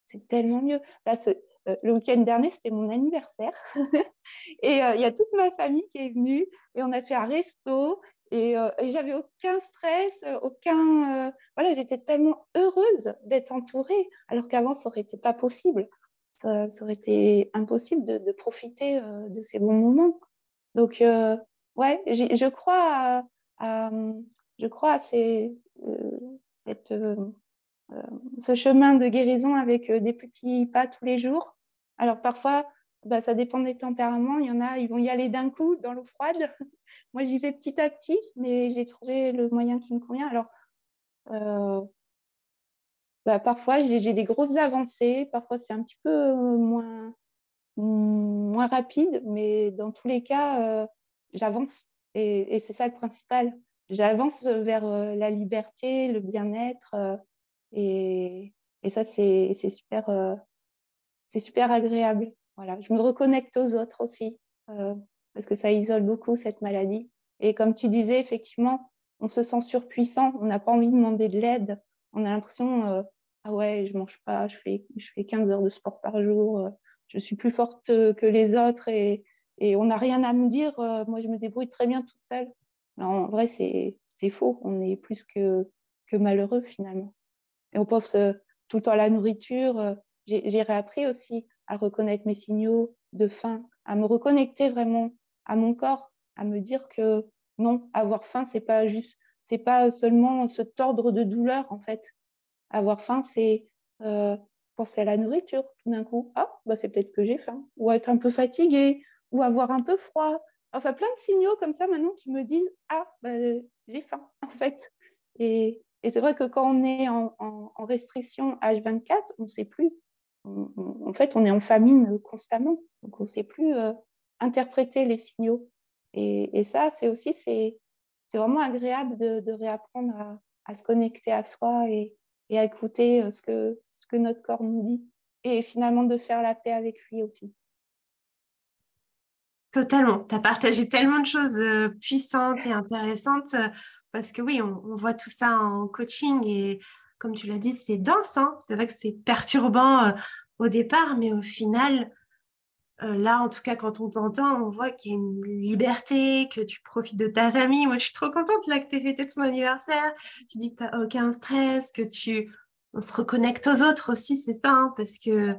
C'est tellement mieux. Là, euh, le week-end dernier, c'était mon anniversaire. et euh, il y a toute ma famille qui est venue et on a fait un resto. Et, euh, et j'avais aucun stress, aucun. voilà, j'étais tellement heureuse d'être entourée, alors qu'avant, ça aurait été pas possible ça, aurait été impossible de, profiter euh, de ces bons moments. Donc, euh, ouais, je crois à, je crois à euh, ce chemin de guérison avec des petits pas tous les jours. Alors, parfois, bah, ça dépend des tempéraments. Il y en a, ils vont y aller d'un coup dans l'eau froide. Moi, j'y vais petit à petit, mais j'ai trouvé le moyen qui me convient. Alors, bah, parfois j'ai des grosses avancées, parfois c'est un petit peu euh, moins, rapide, mais dans tous les cas, euh, j'avance. Et, c'est ça le principal. J'avance vers euh, la liberté, le bien-être. et, ça, c'est super, c'est super agréable. Voilà. Je me reconnecte aux autres aussi, parce que ça isole beaucoup cette maladie. Et comme tu disais, effectivement, on se sent surpuissant, on n'a pas envie de demander de l'aide on a l'impression, euh, ah ouais, je mange pas, je fais, je fais 15 heures de sport par jour, euh, je suis plus forte que les autres et, et on n'a rien à me dire. Euh, moi, je me débrouille très bien toute seule. en vrai, c'est faux. On est plus que, que malheureux finalement. Et on pense tout le temps à la nourriture. J'ai réappris aussi à reconnaître mes signaux de faim, à me reconnecter vraiment à mon corps, à me dire que non, avoir faim, c'est pas juste c'est pas seulement se tordre de douleur, en fait. Avoir faim, c'est euh, penser à la nourriture tout d'un coup. Ah, bah, c'est peut-être que j'ai faim. Ou être un peu fatigué, ou avoir un peu froid. Enfin, plein de signaux comme ça maintenant qui me disent Ah, bah, j'ai faim, en fait. Et, c'est vrai que quand on est en, restriction H24, on ne sait plus. En fait, on est en famine constamment. Donc, on ne sait plus euh, interpréter les signaux. Et, ça, c'est aussi c'est vraiment agréable de, réapprendre à, se connecter à soi et, à écouter euh, ce que, ce que notre corps nous dit et finalement de faire la paix avec lui aussi. Totalement. Tu as partagé tellement de choses euh, puissantes et intéressantes parce que oui, on, voit tout ça en coaching et comme tu l'as dit, c'est dense. Hein. c'est vrai que c'est perturbant au départ, mais au final, euh, là, en tout cas, quand on t'entend, on voit qu'il y a une liberté, que tu profites de ta famille. Moi, je suis trop contente là que tu aies fêté son anniversaire. Tu dis que tu n'as aucun stress, que tu... On se reconnecte aux autres aussi, c'est ça, hein, parce que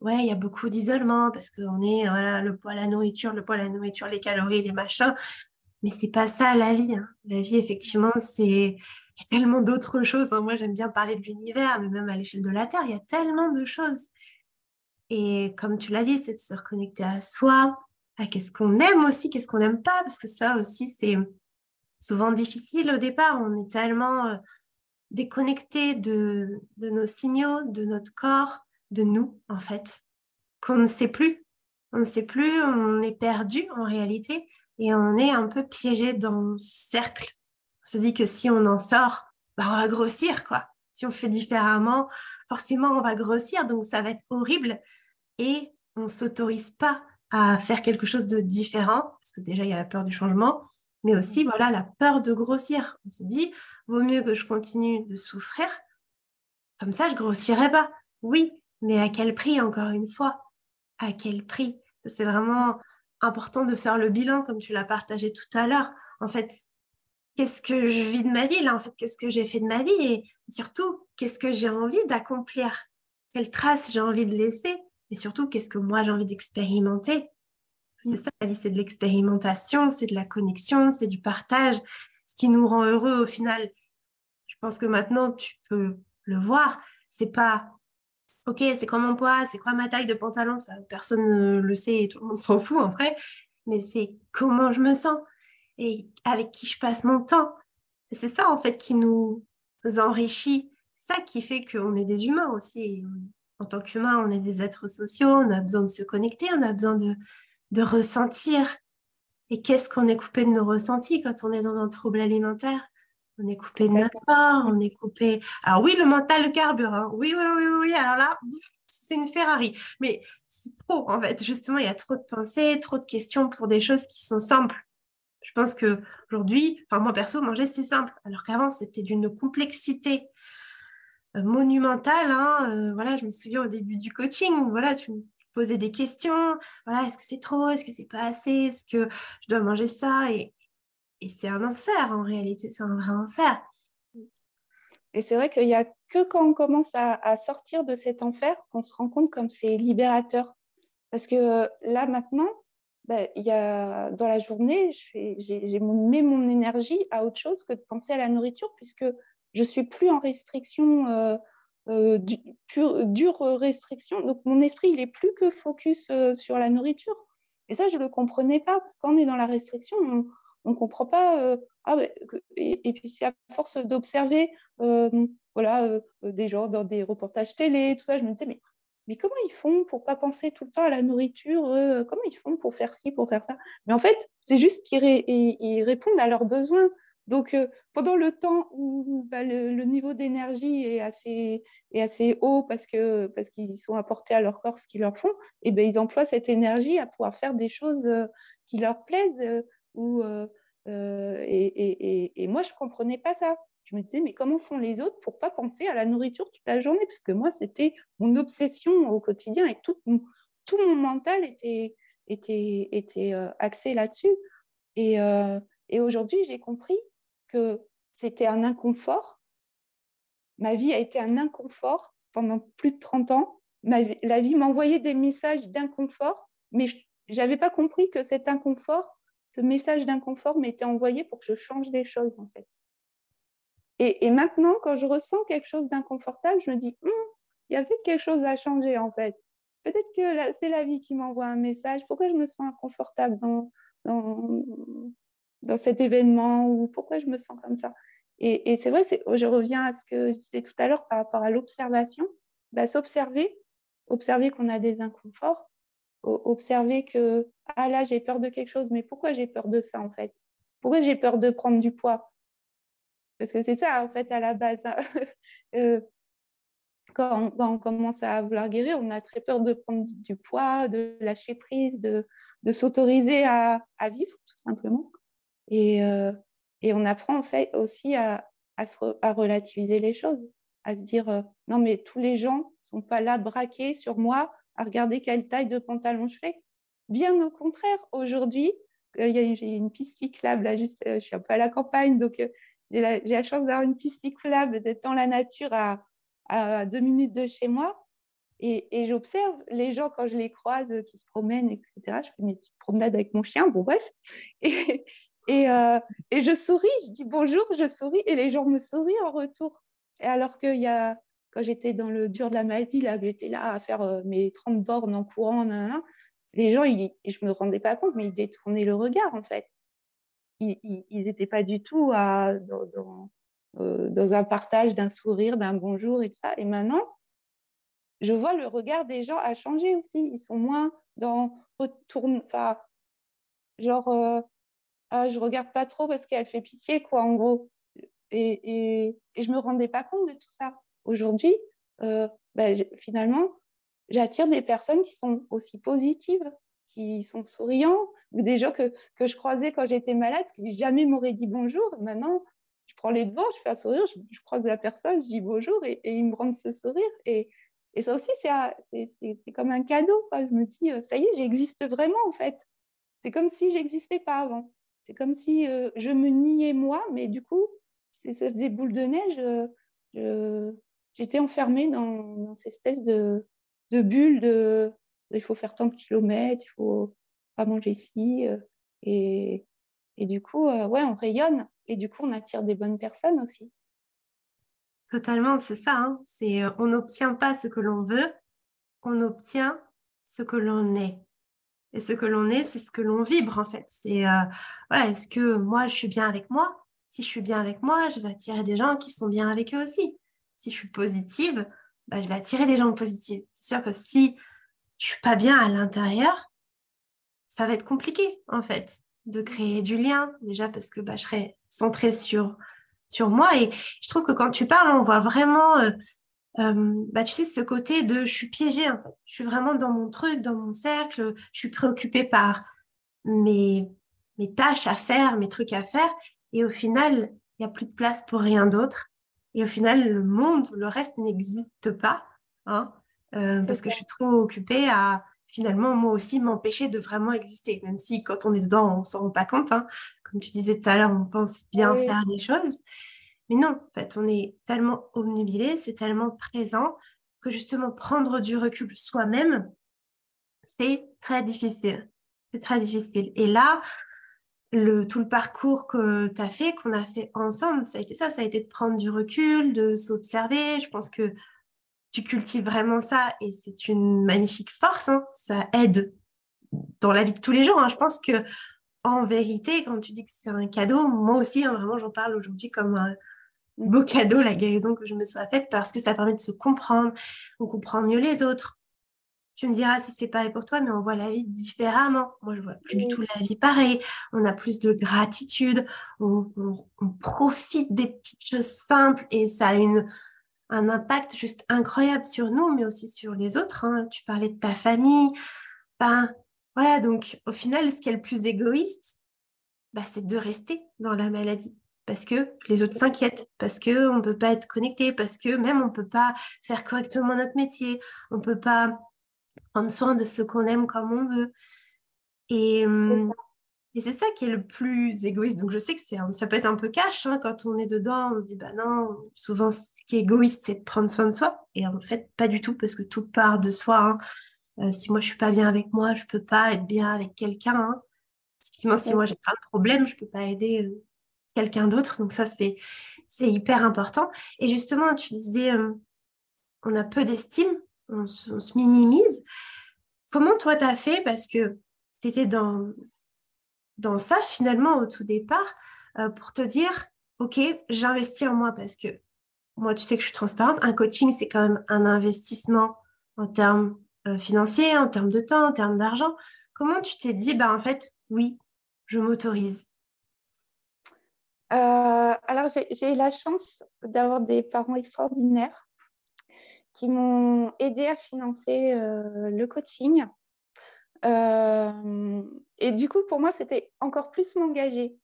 ouais, il y a beaucoup d'isolement, parce qu'on est, voilà, le poids, la nourriture, le poids, la nourriture, les calories, les machins. Mais c'est pas ça la vie. Hein. La vie, effectivement, c'est y a tellement d'autres choses. Hein. Moi, j'aime bien parler de l'univers, mais même à l'échelle de la Terre, il y a tellement de choses. Et comme tu l'as dit, c'est de se reconnecter à soi, à qu'est-ce qu'on aime aussi, qu'est-ce qu'on n'aime pas, parce que ça aussi, c'est souvent difficile au départ. On est tellement euh, déconnecté de, de nos signaux, de notre corps, de nous, en fait, qu'on ne sait plus. On ne sait plus, on est perdu en réalité et on est un peu piégé dans ce cercle. Se dit que si on en sort, bah, on va grossir, quoi. Si on fait différemment, forcément, on va grossir, donc ça va être horrible et on ne s'autorise pas à faire quelque chose de différent, parce que déjà il y a la peur du changement, mais aussi voilà la peur de grossir. On se dit, vaut mieux que je continue de souffrir, comme ça je grossirai pas. Oui, mais à quel prix encore une fois? À quel prix? C'est vraiment important de faire le bilan, comme tu l'as partagé tout à l'heure. En fait, qu'est-ce que je vis de ma vie là En fait, qu'est-ce que j'ai fait de ma vie Et surtout, qu'est-ce que j'ai envie d'accomplir? Quelle trace j'ai envie de laisser? Et surtout, qu'est-ce que moi j'ai envie d'expérimenter? C'est mm. ça la vie, c'est de l'expérimentation, c'est de la connexion, c'est du partage, ce qui nous rend heureux au final. Je pense que maintenant, tu peux le voir. C'est pas OK, c'est quoi mon poids, c'est quoi ma taille de pantalon, ça personne ne le sait et tout le monde s'en fout en vrai, mais c'est comment je me sens. Et avec qui je passe mon temps. C'est ça, en fait, qui nous enrichit. Ça qui fait qu'on est des humains aussi. En tant qu'humains, on est des êtres sociaux, on a besoin de se connecter, on a besoin de, de ressentir. Et qu'est-ce qu'on est coupé de nos ressentis quand on est dans un trouble alimentaire? On est coupé de notre corps, on est coupé. Alors oui, le mental, le carburant. Oui, oui, oui, oui. Alors là, c'est une Ferrari. Mais c'est trop, en fait. Justement, il y a trop de pensées, trop de questions pour des choses qui sont simples. Je pense que aujourd'hui, enfin moi perso, manger c'est simple, alors qu'avant c'était d'une complexité euh, monumentale. Hein. Euh, voilà, je me souviens au début du coaching, voilà, tu me posais des questions. Voilà, est-ce que c'est trop, est-ce que c'est pas assez, est-ce que je dois manger ça et, et c'est un enfer en réalité, c'est un vrai enfer. Et c'est vrai qu'il n'y a que quand on commence à, sortir de cet enfer qu'on se rend compte comme c'est libérateur. Parce que euh, là, maintenant, ben, y a, dans la journée, j'ai mis mon énergie à autre chose que de penser à la nourriture, puisque je suis plus en restriction, euh, euh, dure restriction. Donc, mon esprit, il est plus que focus sur la nourriture. Et ça, je ne le comprenais pas, parce qu'on est dans la restriction, on ne comprend pas. Euh, ah, et, puis, c'est à force d'observer euh, voilà, euh, des gens dans des reportages télé, tout ça, je me disais, mais, mais comment ils font pour pas penser tout le temps à la nourriture Comment ils font pour faire ci, pour faire ça? Mais en fait, c'est juste qu'ils répondent à leurs besoins. Donc, pendant le temps où bah, le, niveau d'énergie est assez, est assez haut parce qu'ils parce qu'ils sont apportés à leur corps ce qu'ils leur font, et ben, ils emploient cette énergie à pouvoir faire des choses qui leur plaisent euh, euh, et, moi, je ne comprenais pas ça. Je me disais, mais comment font les autres pour pas penser à la nourriture toute la journée? Parce que moi, c'était mon obsession au quotidien et tout, mon mental était, euh, axé là-dessus. Et, et aujourd'hui, j'ai compris que c'était un inconfort. Ma vie a été un inconfort pendant plus de 30 ans. la vie m'envoyait des messages d'inconfort, mais je n'avais pas compris que cet inconfort ce message d'inconfort m'était envoyé pour que je change les choses, en fait. Et, maintenant, quand je ressens quelque chose d'inconfortable, je me dis, hum, il y a peut-être quelque chose à changer, en fait. Peut-être que c'est la vie qui m'envoie un message. Pourquoi je me sens inconfortable dans, dans, cet événement ou pourquoi je me sens comme ça? Et, c'est vrai, je reviens à ce que je disais tout à l'heure par rapport à l'observation. Bah, s'observer, observer qu'on a des inconforts, observer que ah là j'ai peur de quelque chose, mais pourquoi j'ai peur de ça en fait? Pourquoi j'ai peur de prendre du poids? Parce que c'est ça en fait à la base. Hein. Euh, quand, on, commence à vouloir guérir, on a très peur de prendre du poids, de lâcher prise, de, de s'autoriser à, à, vivre tout simplement. Et, euh, et on apprend aussi à, à, se, à, relativiser les choses, à se dire euh, non mais tous les gens sont pas là braqués sur moi à regarder quelle taille de pantalon je fais. Bien au contraire, aujourd'hui, euh, j'ai une piste cyclable, là, juste, je suis un peu à la campagne, donc j'ai la, chance d'avoir une piste cyclable, d'être dans la nature à, deux minutes de chez moi. Et, j'observe les gens quand je les croise qui se promènent, etc. Je fais mes petites promenades avec mon chien, bon bref. Et, et, et je souris, je dis bonjour, je souris, et les gens me sourient en retour. Et alors qu'il y a, quand j'étais dans le dur de la maladie, là, j'étais là à faire euh, mes 30 bornes en courant, les gens, je ne me rendais pas compte, mais ils détournaient le regard, en fait. Ils n'étaient pas du tout euh, dans, un partage d'un sourire, d'un bonjour et tout ça. Et maintenant, je vois le regard des gens a changé aussi. Ils sont moins dans retourne, enfin, genre, euh, ah, je regarde pas trop parce qu'elle fait pitié, quoi, en gros. Et, et, et je me rendais pas compte de tout ça aujourd'hui, euh, ben, finalement, j'attire des personnes qui sont aussi positives, qui sont souriants, des gens que, je croisais quand j'étais malade, qui jamais m'auraient dit bonjour. Maintenant, je prends les devants, je fais un sourire, je, croise la personne, je dis bonjour et, ils me rendent ce sourire. Et, et ça aussi, c'est comme un cadeau. Quoi. Je me dis, euh, ça y est, j'existe vraiment en fait. C'est comme si j'existais pas avant. C'est comme si euh, je me niais moi, mais du coup, ça faisait boule de neige. je, j'étais enfermée dans, cette espèce de, de bulle de, il faut faire tant de kilomètres, il faut pas manger ici. Euh, et, et du coup, euh, ouais, on rayonne et du coup, on attire des bonnes personnes aussi. Totalement, c'est ça. Hein. C'est, euh, on n'obtient pas ce que l'on veut, on obtient ce que l'on est. Et ce que l'on est, c'est ce que l'on vibre en fait. C'est voilà, est-ce que moi je suis bien avec moi? Si je suis bien avec moi, je vais attirer des gens qui sont bien avec eux aussi. Si je suis positive, bah, je vais attirer des gens positifs. C'est sûr que si je suis pas bien à l'intérieur, ça va être compliqué en fait de créer du lien déjà parce que bah, je serai centrée sur sur moi. Et je trouve que quand tu parles, on voit vraiment euh, euh, bah, tu sais, ce côté de je suis piégée, en fait. je suis vraiment dans mon truc, dans mon cercle, je suis préoccupée par mes, mes tâches à faire, mes trucs à faire, et au final, il n'y a plus de place pour rien d'autre. Et au final, le monde, le reste n'existe pas, hein, euh, parce que je suis trop occupée à finalement, moi aussi, m'empêcher de vraiment exister, même si quand on est dedans, on ne s'en rend pas compte. Hein. Comme tu disais tout à l'heure, on pense bien faire des choses. Mais non, en fait, on est tellement omnubilé, c'est tellement présent que justement prendre du recul soi-même, c'est très difficile. C'est très difficile. Et là, le, tout le parcours que tu as fait, qu'on a fait ensemble, ça a été ça, ça a été de prendre du recul, de s'observer. Je pense que tu cultives vraiment ça et c'est une magnifique force. Hein. Ça aide dans la vie de tous les jours. Hein. Je pense que en vérité, quand tu dis que c'est un cadeau, moi aussi, hein, vraiment, j'en parle aujourd'hui comme un, beau cadeau, la guérison que je me sois faite, parce que ça permet de se comprendre, on comprend mieux les autres. Tu me diras si c'est pareil pour toi, mais on voit la vie différemment. Moi, je vois plus du tout la vie pareil. On a plus de gratitude, on, profite des petites choses simples et ça a une, un impact juste incroyable sur nous, mais aussi sur les autres. Hein. Tu parlais de ta famille. Ben, voilà, donc au final, ce qui est le plus égoïste, ben, c'est de rester dans la maladie parce que les autres s'inquiètent, parce qu'on ne peut pas être connecté, parce que même on ne peut pas faire correctement notre métier, on ne peut pas prendre soin de ce qu'on aime comme on veut. Et, et c'est ça qui est le plus égoïste. Donc je sais que ça peut être un peu cash hein, quand on est dedans, on se dit, bah non, souvent ce qui est égoïste, c'est de prendre soin de soi. Et en fait, pas du tout, parce que tout part de soi. Hein. Euh, si moi je suis pas bien avec moi, je peux pas être bien avec quelqu'un. Hein. Si moi j'ai pas de problème, je peux pas aider euh, quelqu'un d'autre. Donc ça, c'est, hyper important. Et justement, tu disais, euh, on a peu d'estime, on, se minimise. Comment toi, tu as fait? Parce que tu étais dans, dans ça, finalement, au tout départ, euh, pour te dire, OK, j'investis en moi parce que moi, tu sais que je suis transparente. Un coaching, c'est quand même un investissement en termes euh, financiers, en termes de temps, en termes d'argent. Comment tu t'es dit, bah, en fait, oui, je m'autorise? Euh, alors, j'ai eu la chance d'avoir des parents extraordinaires qui m'ont aidé à financer le coaching. Euh, et du coup, pour moi, c'était encore plus m'engager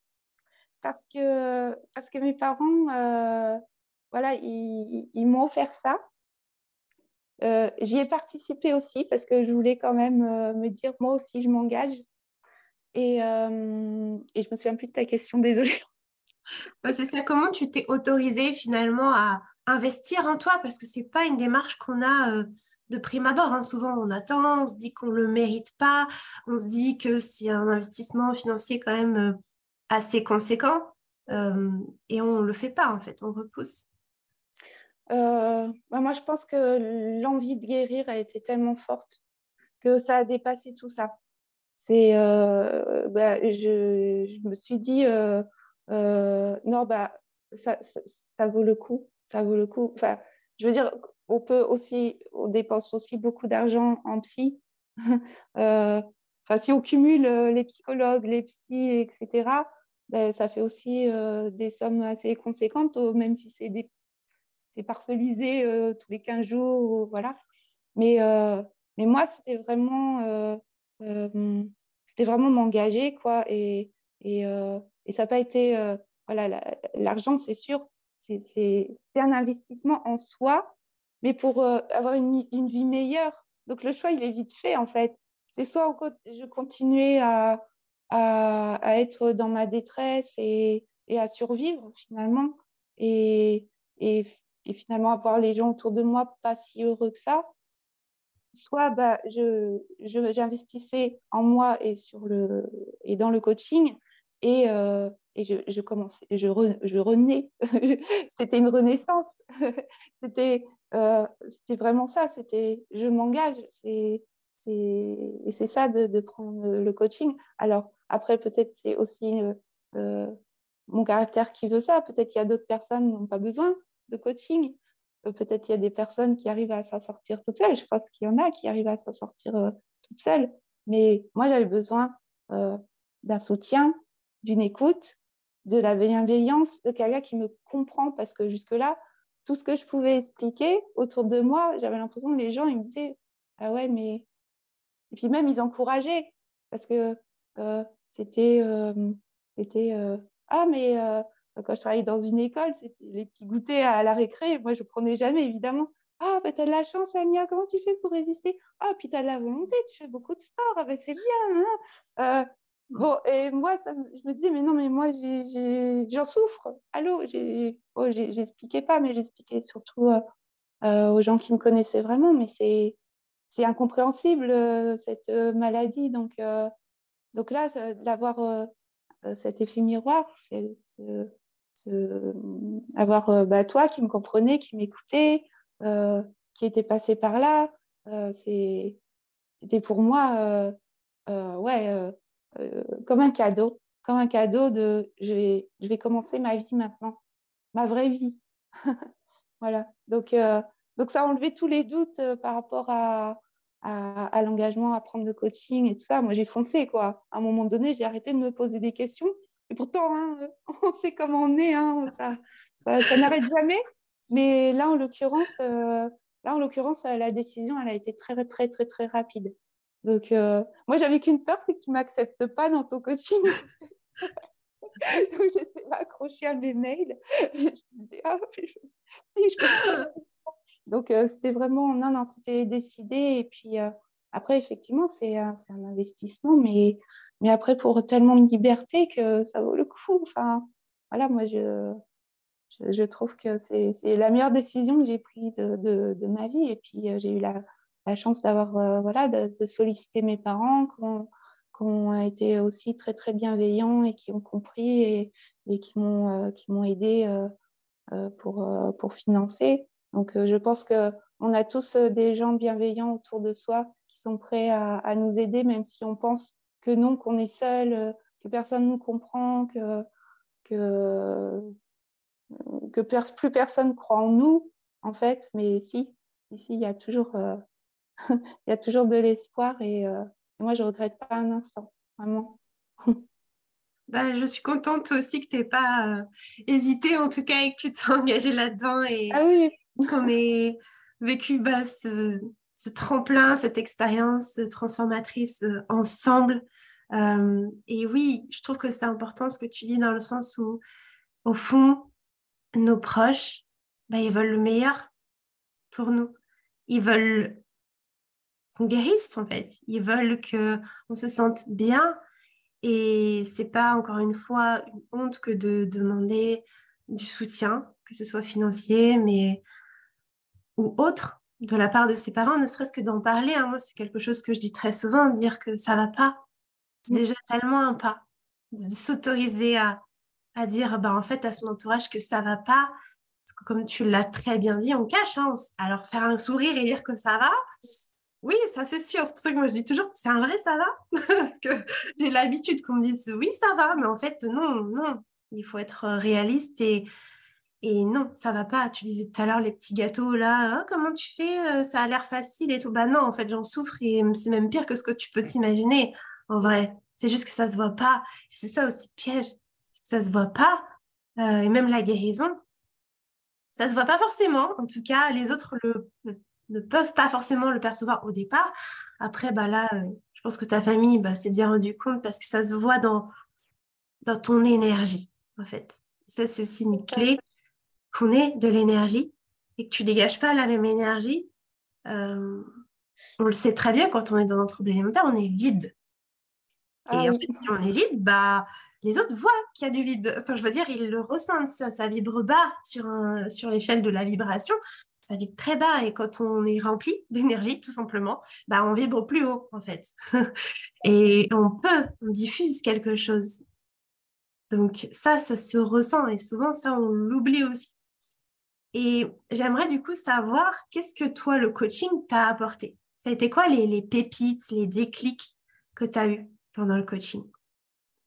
parce que, parce que mes parents, voilà, ils, m'ont offert ça. J'y ai participé aussi parce que je voulais quand même me dire, moi aussi, je m'engage. Et, et je me souviens plus de ta question, désolée. c'est ça. Comment tu t'es autorisé finalement à investir en toi? Parce que c'est pas une démarche qu'on a euh, de prime abord. Hein. Souvent, on attend, on se dit qu'on le mérite pas, on se dit que c'est un investissement financier quand même euh, assez conséquent euh, et on le fait pas en fait, on repousse. Bah, moi, je pense que l'envie de guérir a été tellement forte que ça a dépassé tout ça. Bah, je, me suis dit, euh, non, bah, ça, ça, vaut le coup. Ça vaut le coup. Enfin, je veux dire, on peut aussi, on dépense aussi beaucoup d'argent en psy. euh, si on cumule euh, les psychologues, les psys, etc., ben, ça fait aussi euh, des sommes assez conséquentes, même si c'est des c'est parcelisé tous les 15 jours, voilà. Mais, moi, c'était vraiment, c'était vraiment m'engager, quoi. Et, ça n'a pas été, voilà, l'argent, c'est sûr, c'est un investissement en soi, mais pour euh, avoir une, une, vie meilleure. Donc le choix, il est vite fait en fait. C'est soit je continuais à, à, à, être dans ma détresse et, et à survivre finalement, et, et, et, finalement avoir les gens autour de moi pas si heureux que ça. Soit bah, je, j'investissais en moi et, sur le, et dans le coaching, et, euh, et je, je, commençais, je, je renais. c'était une renaissance. c'était, euh, c'était vraiment ça. C'était, je m'engage. C'est, et c'est ça de, prendre le coaching. Alors, après, peut-être c'est aussi mon caractère qui veut ça. Peut-être qu'il y a d'autres personnes qui n'ont pas besoin de coaching. Peut-être qu'il y a des personnes qui arrivent à s'en sortir toutes seules. Je pense qu'il y en a qui arrivent à s'en sortir toutes seules. Mais moi, j'avais besoin d'un soutien, d'une écoute, de la bienveillance, de quelqu'un qui me comprend. Parce que jusque-là, tout ce que je pouvais expliquer autour de moi, j'avais l'impression que les gens ils me disaient Ah ouais, mais. Et puis même, ils encourageaient. Parce que c'était. c'était ah, mais quand je travaillais dans une école, c'était les petits goûters à la récré. Moi, je prenais jamais, évidemment. Ah, bah, tu as de la chance, Ania, comment tu fais pour résister? Ah, puis tu as de la volonté, tu fais beaucoup de sport, ah, bah, c'est bien. Hein bon, et moi, je me disais, mais non, mais moi, j'en souffre. Allô, oh, j'expliquais pas, mais j'expliquais surtout aux gens qui me connaissaient vraiment, mais c'est incompréhensible, cette maladie. Donc, donc là, d'avoir cet effet miroir, c'est avoir bah, toi qui me comprenais, qui m'écoutais, euh, qui était passé par là. Euh, c'était pour moi euh, comme un cadeau, comme un cadeau de je vais, je vais commencer ma vie maintenant, ma vraie vie. voilà. Donc, donc ça a enlevé tous les doutes par rapport à, à, l'engagement, à prendre le coaching et tout ça. Moi, j'ai foncé, quoi. À un moment donné, j'ai arrêté de me poser des questions. Et pourtant, hein, on sait comment on est, hein, ça, ça n'arrête jamais. Mais là, en l'occurrence, euh, là, en l'occurrence, euh, la décision, elle a été très, très, très, très rapide. Donc, euh, moi, j'avais qu'une peur, c'est que tu ne m'acceptes pas dans ton coaching. Donc, j'étais là accrochée à mes mails. je disais, ah, si, je Donc, c'était vraiment, non, non, c'était décidé. Et puis, après, effectivement, c'est un, un, investissement, mais, mais après, pour tellement de liberté que ça vaut le coup. Enfin, voilà, moi, je, je, trouve que c'est la meilleure décision que j'ai prise de, de, ma vie. Et puis, euh, j'ai eu la, la chance d'avoir, euh, voilà, de, solliciter mes parents qui ont, été aussi très, très bienveillants et qui ont compris et, et qui m'ont euh, aidé pour, pour financer. Donc, je pense qu'on a tous des gens bienveillants autour de soi qui sont prêts à, nous aider, même si on pense que non, qu'on est seul, que personne ne nous comprend, que, que, que plus personne croit en nous, en fait, mais si, ici, il y a toujours, euh, il y a toujours de l'espoir et, euh, moi, je ne regrette pas un instant, vraiment. Bah, je suis contente aussi que tu n'aies pas euh, hésité, en tout cas, et que tu te sois engagée là-dedans et ah oui. qu'on ait vécu bah, ce, ce, tremplin, cette expérience transformatrice ensemble. et oui, je trouve que c'est important ce que tu dis dans le sens où, au fond, nos proches, bah, ils veulent le meilleur pour nous. Ils veulent qu'on guérisse, en fait. Ils veulent qu'on se sente bien. Et c'est pas, encore une fois, une honte que de demander du soutien, que ce soit financier, mais ou autre, de la part de ses parents, ne serait-ce que d'en parler. Hein. Moi, c'est quelque chose que je dis très souvent, dire que ça va pas. C'est déjà tellement un pas. De s'autoriser à, à dire bah, en fait à son entourage que ça va pas. Parce que comme tu l'as très bien dit, on cache. Hein, alors faire un sourire et dire que ça va, oui, ça c'est sûr. C'est pour ça que moi je dis toujours, c'est un vrai ça va? parce que j'ai l'habitude qu'on me dise oui, ça va. Mais en fait, non, non. Il faut être réaliste et, et non, ça va pas. Tu disais tout à l'heure les petits gâteaux là, hein, comment tu fais euh, Ça a l'air facile et tout. Bah non, en fait, j'en souffre et c'est même pire que ce que tu peux t'imaginer. En vrai, c'est juste que ça se voit pas. C'est ça aussi le piège ça se voit pas. Euh, et même la guérison, ça se voit pas forcément. En tout cas, les autres le, ne peuvent pas forcément le percevoir au départ. Après, bah là, euh, je pense que ta famille bah, s'est bien rendu compte parce que ça se voit dans, dans ton énergie, en fait. ça, c'est aussi une clé qu'on ait de l'énergie et que tu dégages pas la même énergie. Euh, on le sait très bien quand on est dans un trouble alimentaire, on est vide. Ah et en fait, si on est vide, bah, les autres voient qu'il y a du vide. Enfin, je veux dire, ils le ressentent, ça, ça vibre bas sur, sur l'échelle de la vibration. Ça vibre très bas et quand on est rempli d'énergie, tout simplement, bah, on vibre plus haut, en fait. et on peut, on diffuse quelque chose. Donc ça, ça se ressent et souvent, ça, on l'oublie aussi. Et j'aimerais du coup savoir qu'est-ce que toi, le coaching, t'a apporté? Ça a été quoi les, pépites, les déclics que tu as eu pendant le coaching?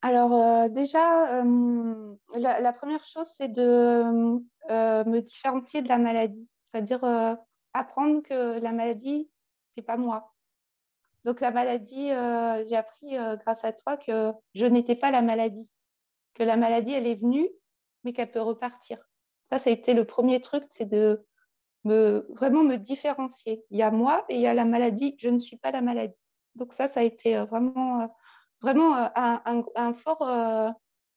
Alors euh, déjà, euh, la, première chose, c'est de euh, me différencier de la maladie, c'est-à-dire apprendre que la maladie, c'est pas moi. Donc la maladie, j'ai appris grâce à toi que je n'étais pas la maladie, que la maladie, elle est venue, mais qu'elle peut repartir. Ça, ça a été le premier truc, c'est de me, vraiment me différencier. Il y a moi et il y a la maladie, je ne suis pas la maladie. Donc ça, ça a été vraiment vraiment euh, un, fort, euh,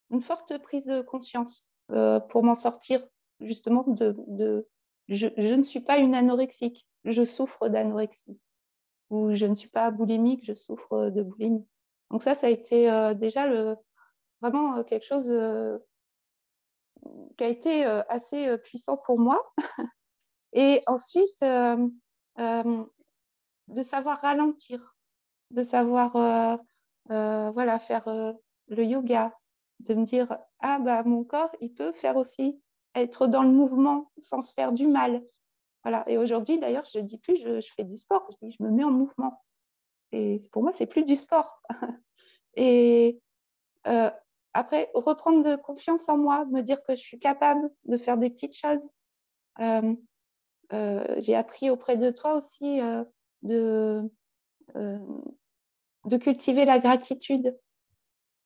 une forte prise de conscience euh, pour m'en sortir justement de je, ne suis pas une anorexique, je souffre d'anorexie. Ou je ne suis pas boulimique, je souffre de boulimie. Donc ça, ça a été déjà le, vraiment quelque chose qui a été assez puissant pour moi. Et ensuite, de savoir ralentir, de savoir euh, voilà, faire euh, le yoga, de me dire ah bah mon corps il peut faire aussi être dans le mouvement sans se faire du mal. Voilà. Et aujourd'hui d'ailleurs je dis plus je, fais du sport, je dis je me mets en mouvement. Et pour moi c'est plus du sport. et euh, après reprendre confiance en moi, me dire que je suis capable de faire des petites choses. j'ai appris auprès de toi aussi de de cultiver la gratitude,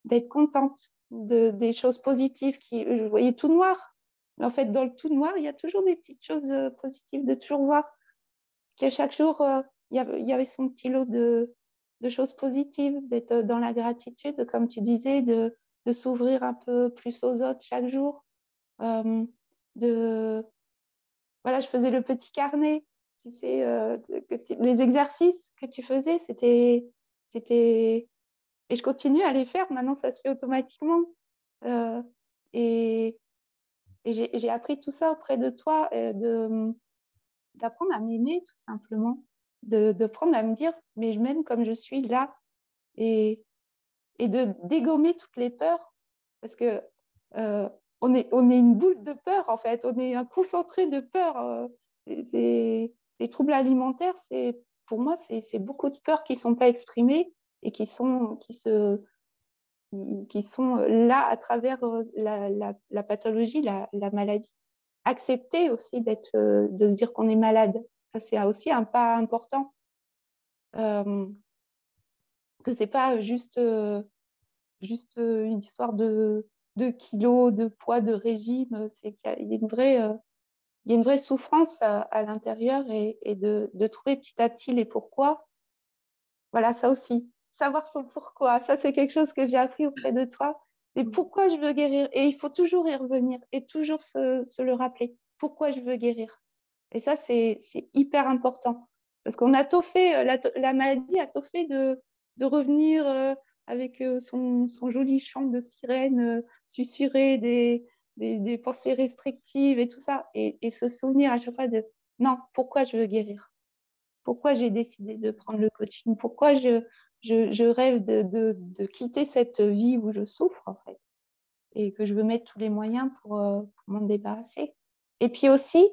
d'être contente de, des choses positives qui, je voyais tout noir. Mais en fait, dans le tout noir, il y a toujours des petites choses euh, positives, de toujours voir qu'à chaque jour, euh, il, y avait, son petit lot de, choses positives, d'être dans la gratitude, comme tu disais, de, s'ouvrir un peu plus aux autres chaque jour. Euh, de voilà, je faisais le petit carnet. Tu les exercices que tu faisais, c'était c'était et je continue à les faire. Maintenant, ça se fait automatiquement. Euh, et, j'ai appris tout ça auprès de toi, euh, d'apprendre à m'aimer tout simplement, de, prendre à me dire, mais je m'aime comme je suis là, et, de dégommer toutes les peurs, parce que euh, on, est, on est une boule de peur en fait, on est un concentré de peur. c'est les troubles alimentaires, pour moi, c'est beaucoup de peurs qui ne sont pas exprimées et qui sont, qui, se, qui sont là à travers euh, la, pathologie, la, maladie. Accepter aussi euh, de se dire qu'on est malade, ça c'est aussi un pas important. Euh, que c'est pas juste, juste une histoire de, de kilos, de poids, de régime, c'est qu'il y a une vraie il y a une vraie souffrance à, l'intérieur et, de, trouver petit à petit les pourquoi. Voilà, ça aussi. Savoir son pourquoi, ça c'est quelque chose que j'ai appris auprès de toi. Et mm. pourquoi je veux guérir Et il faut toujours y revenir et toujours se, le rappeler. Pourquoi je veux guérir Et ça, c'est hyper important. Parce qu'on a tout fait, euh, la, maladie a tout fait de, revenir euh, avec euh, son, joli chant de sirène, susurrer des, des, pensées restrictives et tout ça, et, se souvenir à chaque fois de non, pourquoi je veux guérir? Pourquoi j'ai décidé de prendre le coaching? Pourquoi je, je, rêve de, quitter cette vie où je souffre, en fait, et que je veux mettre tous les moyens pour, euh, m'en débarrasser Et puis aussi,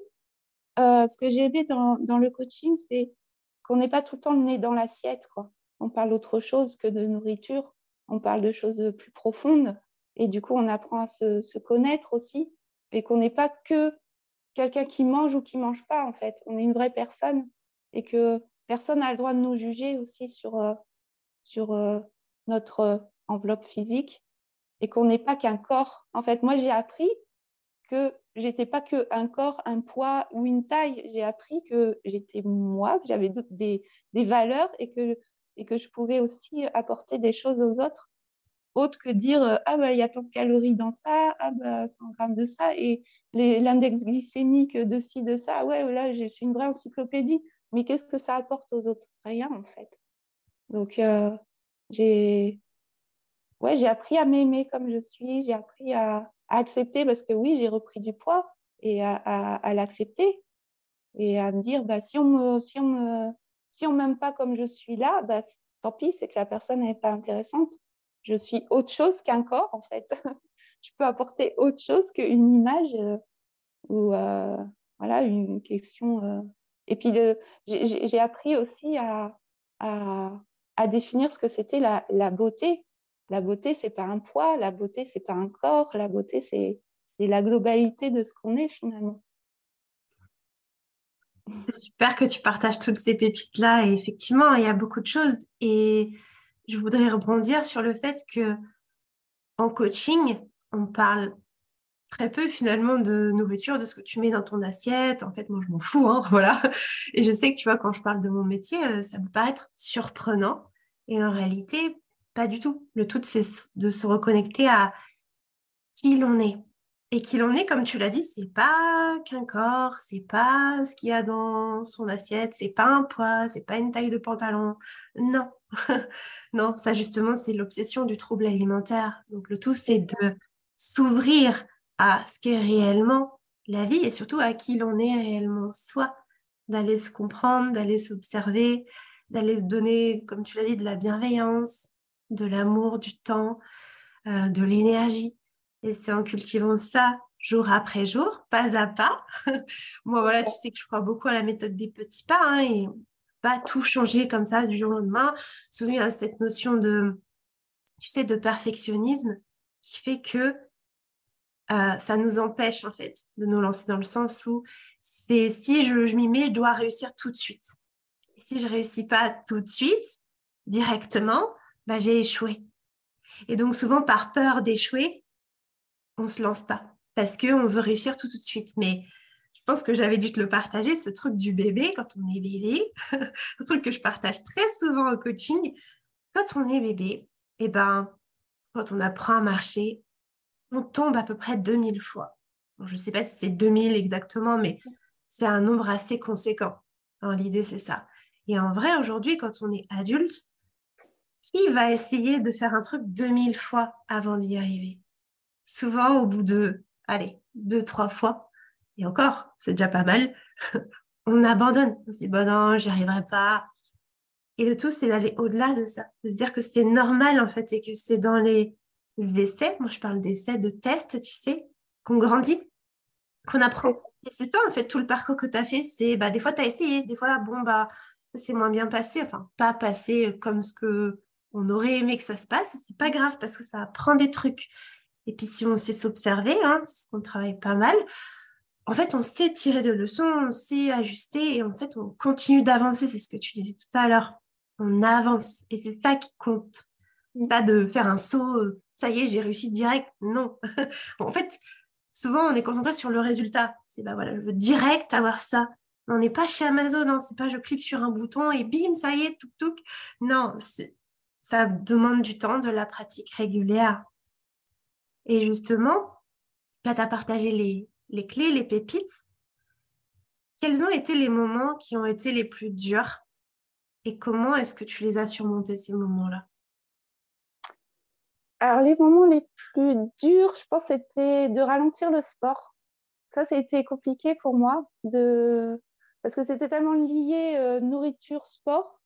euh, ce que j'ai aimé dans, le coaching, c'est qu'on n'est pas tout le temps le dans l'assiette. Quoi. On parle d'autre chose que de nourriture, on parle de choses plus profondes. Et du coup, on apprend à se, connaître aussi et qu'on n'est pas que quelqu'un qui mange ou qui mange pas, en fait. On est une vraie personne et que personne n'a le droit de nous juger aussi sur, euh, sur euh, notre enveloppe physique et qu'on n'est pas qu'un corps. En fait, moi, j'ai appris que j'étais pas qu'un corps, un poids ou une taille. J'ai appris que j'étais moi, que j'avais des, valeurs et que, et que je pouvais aussi apporter des choses aux autres autre que dire euh, ah bah il y a tant de calories dans ça, ah bah 100 grammes de ça et l'index glycémique de ci de ça, ouais là je suis une vraie encyclopédie, mais qu'est-ce que ça apporte aux autres? Rien en fait. Donc euh, j'ai ouais appris à m'aimer comme je suis, j'ai appris à, accepter parce que oui j'ai repris du poids et à, l'accepter et à me dire bah si on me si on si m'aime pas comme je suis là, bah tant pis c'est que la personne n'est pas intéressante. Je suis autre chose qu'un corps, en fait. je peux apporter autre chose qu'une image euh, ou euh, voilà, une question Et puis, j'ai appris aussi à, définir ce que c'était la, la, beauté. La beauté, c'est pas un poids, la beauté, c'est pas un corps, la beauté, c'est la globalité de ce qu'on est finalement. Super que tu partages toutes ces pépites-là. Et effectivement, il y a beaucoup de choses. Et je voudrais rebondir sur le fait que en coaching, on parle très peu finalement de nourriture, de ce que tu mets dans ton assiette. En fait, moi, je m'en fous, hein, voilà. Et je sais que, tu vois, quand je parle de mon métier, euh, ça peut paraître surprenant. Et en réalité, pas du tout. Le tout, c'est de se reconnecter à qui l'on est. Et qui l'on est, comme tu l'as dit, c'est pas qu'un corps, c'est pas ce qu'il y a dans son assiette, c'est pas un poids, c'est pas une taille de pantalon. Non, non, ça justement, c'est l'obsession du trouble alimentaire. Donc le tout, c'est de s'ouvrir à ce qu'est réellement la vie et surtout à qui l'on est réellement soi, d'aller se comprendre, d'aller s'observer, d'aller se donner, comme tu l'as dit, de la bienveillance, de l'amour, du temps, euh, de l'énergie. Et c'est en cultivant ça jour après jour, pas à pas. Moi, voilà, tu sais que je crois beaucoup à la méthode des petits pas hein, et pas tout changer comme ça du jour au lendemain. Souvent, il y a cette notion de, tu sais, de perfectionnisme qui fait que euh, ça nous empêche en fait de nous lancer dans le sens où c'est si je, m'y mets, je dois réussir tout de suite. Si je réussis pas tout de suite, directement, bah, j'ai échoué. Et donc souvent par peur d'échouer, on se lance pas parce qu'on veut réussir tout, tout de suite. Mais je pense que j'avais dû te le partager, ce truc du bébé quand on est bébé, un truc que je partage très souvent en coaching. Quand on est bébé, et eh ben, quand on apprend à marcher, on tombe à peu près 2000 fois. je ne sais pas si c'est 2000 exactement, mais c'est un nombre assez conséquent. L'idée, c'est ça. Et en vrai, aujourd'hui, quand on est adulte, qui va essayer de faire un truc 2000 fois avant d'y arriver? Souvent, au bout de, allez, deux, trois fois, et encore, c'est déjà pas mal, on abandonne. On se dit, bon non, j'y arriverai pas. Et le tout, c'est d'aller au-delà de ça, de se dire que c'est normal, en fait, et que c'est dans les essais, moi je parle d'essais, de tests, tu sais, qu'on grandit, qu'on apprend. Et c'est ça, en fait, tout le parcours que tu as fait, c'est bah, des fois tu as essayé, des fois, bon, bah, c'est moins bien passé, enfin, pas passé comme ce que on aurait aimé que ça se passe, c'est pas grave parce que ça apprend des trucs. Et puis si on sait s'observer, hein, c'est ce qu'on travaille pas mal, en fait, on sait tirer des leçons, on sait ajuster et en fait, on continue d'avancer. C'est ce que tu disais tout à l'heure. On avance et c'est ça qui compte. C'est pas de faire un saut euh, ça y est, j'ai réussi direct. Non. en fait, souvent, on est concentré sur le résultat. C'est bah voilà, je veux direct avoir ça. On n'est pas chez Amazon, hein. c'est pas je clique sur un bouton et bim, ça y est, tout tout. Non, ça demande du temps, de la pratique régulière. Et justement, là, tu as partagé les, les clés, les pépites. Quels ont été les moments qui ont été les plus durs? Et comment est-ce que tu les as surmontés, ces moments-là? Alors, les moments les plus durs, je pense, c'était de ralentir le sport. Ça, c'était compliqué pour moi, parce que c'était tellement lié euh, nourriture-sport,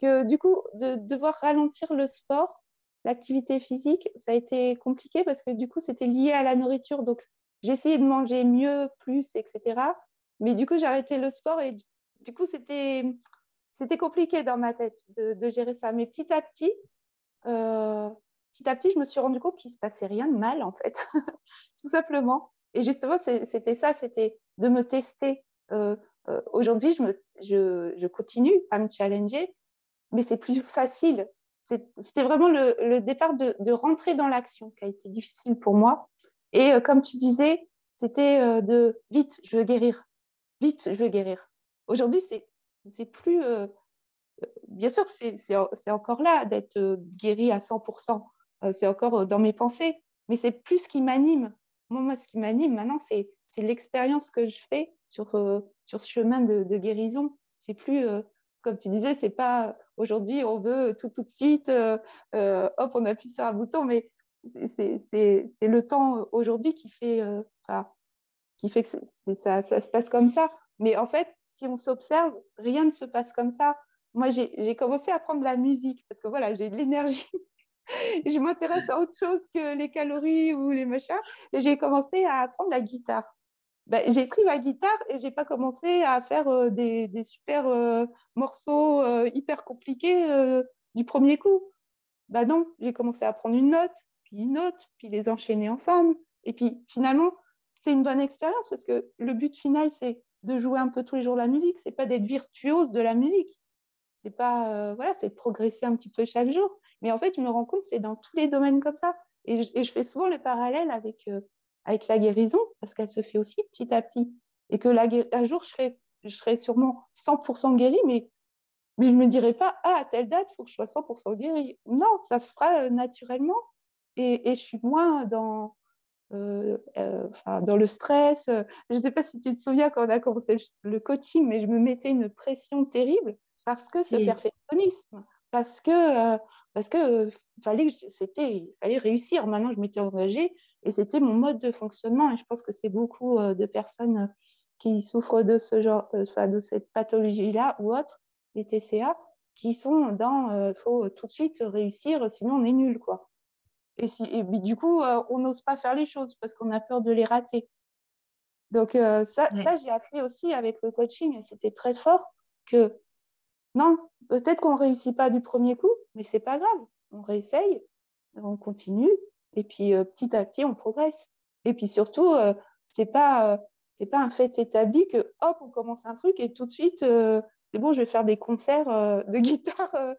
que du coup, de devoir ralentir le sport, l'activité physique, ça a été compliqué parce que du coup, c'était lié à la nourriture. Donc, j'essayais de manger mieux, plus, etc. Mais du coup, j'ai arrêté le sport et du coup, c'était, compliqué dans ma tête de, de, gérer ça. Mais petit à petit, euh, petit à petit, je me suis rendu compte qu'il ne se passait rien de mal, en fait, tout simplement. Et justement, c'était ça, c'était de me tester. Euh, euh, aujourd'hui, je, continue à me challenger, mais c'est plus facile. C'était vraiment le, départ de, de, rentrer dans l'action qui a été difficile pour moi. Et euh, comme tu disais, c'était de vite, je veux guérir. Vite, je veux guérir. Aujourd'hui, c'est plus. bien sûr, c'est encore là d'être guéri à 100%. Euh, c'est encore euh, dans mes pensées, mais c'est plus ce qui m'anime. Moi, ce qui m'anime maintenant, c'est l'expérience que je fais sur, euh, ce chemin de, guérison. C'est plus, comme tu disais, c'est pas aujourd'hui on veut tout tout de suite, hop, on appuie sur un bouton, mais c'est le temps aujourd'hui qui fait, qui fait que ça, ça se passe comme ça. Mais en fait, si on s'observe, rien ne se passe comme ça. Moi, j'ai commencé à prendre la musique parce que voilà, j'ai de l'énergie je m'intéresse à autre chose que les calories ou les machins. J'ai commencé à apprendre la guitare. ben, j'ai pris ma guitare et j'ai pas commencé à faire des, des, super morceaux hyper compliqués du premier coup. Ben non, j'ai commencé à prendre une note, puis une note, puis les enchaîner ensemble. Et puis finalement, c'est une bonne expérience parce que le but final, c'est de jouer un peu tous les jours la musique. C'est pas d'être virtuose de la musique. C'est pas, euh, voilà, c'est de progresser un petit peu chaque jour. Mais en fait, je me rends compte, c'est dans tous les domaines comme ça. Et je, fais souvent le parallèle avec, euh, avec la guérison parce qu'elle se fait aussi petit à petit. Et que la, un jour, je serai, je serai sûrement 100% guérie, mais, mais je me dirai pas, ah, à telle date, il faut que je sois 100% guérie. Non, ça se fera euh, naturellement. Et, et je suis moins dans, euh, euh, dans le stress. Je ne sais pas si tu te souviens quand on a commencé le coaching, mais je me mettais une pression terrible parce que ce perfectionnisme, parce que, euh, parce que fallait, c'était, fallait réussir. Maintenant, je m'étais engagée et c'était mon mode de fonctionnement. Et je pense que c'est beaucoup de personnes qui souffrent de ce genre, de cette pathologie-là ou autre, les TCA, qui sont dans il faut tout de suite réussir, sinon on est nul, quoi. Et, si, et du coup, euh, on n'ose pas faire les choses parce qu'on a peur de les rater. Donc, euh, ça, ça j'ai appris aussi avec le coaching et c'était très fort que non, peut-être qu'on ne réussit pas du premier coup, mais c'est pas grave. On réessaye, on continue et puis euh, petit à petit, on progresse. Et puis surtout, c'est pas, c'est pas un fait établi que hop, on commence un truc et tout de suite, c'est bon, je vais faire des concerts euh, de guitare. Euh,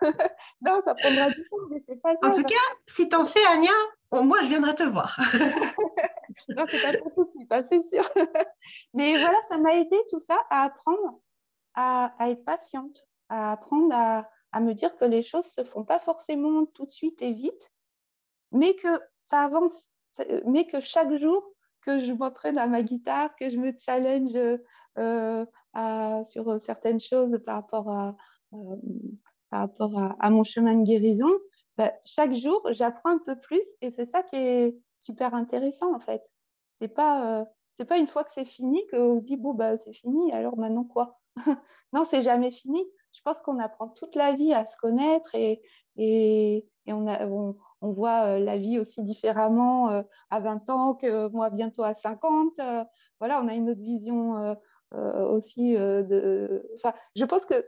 non, ça prendra du temps, mais c'est pas grave. En tout cas, si t'en fais, Ania, moi, je viendrai te voir. non, c'est pas pour tout de suite, hein, c'est sûr. mais voilà, ça m'a aidé tout ça à apprendre à, être patiente, à apprendre à, me dire que les choses se font pas forcément tout de suite et vite, mais que ça avance, mais que chaque jour que je m'entraîne à ma guitare, que je me challenge euh, sur certaines choses par rapport à, euh, mon chemin de guérison, bah, chaque jour, j'apprends un peu plus et c'est ça qui est super intéressant en fait. C'est pas, euh, pas une fois que c'est fini qu'on se dit bon bah c'est fini, alors maintenant quoi? Non, c'est jamais fini. Je pense qu'on apprend toute la vie à se connaître et, on, voit la vie aussi différemment à 20 ans que moi bientôt à 50. voilà, on a une autre vision euh, aussi euh, de. Je pense que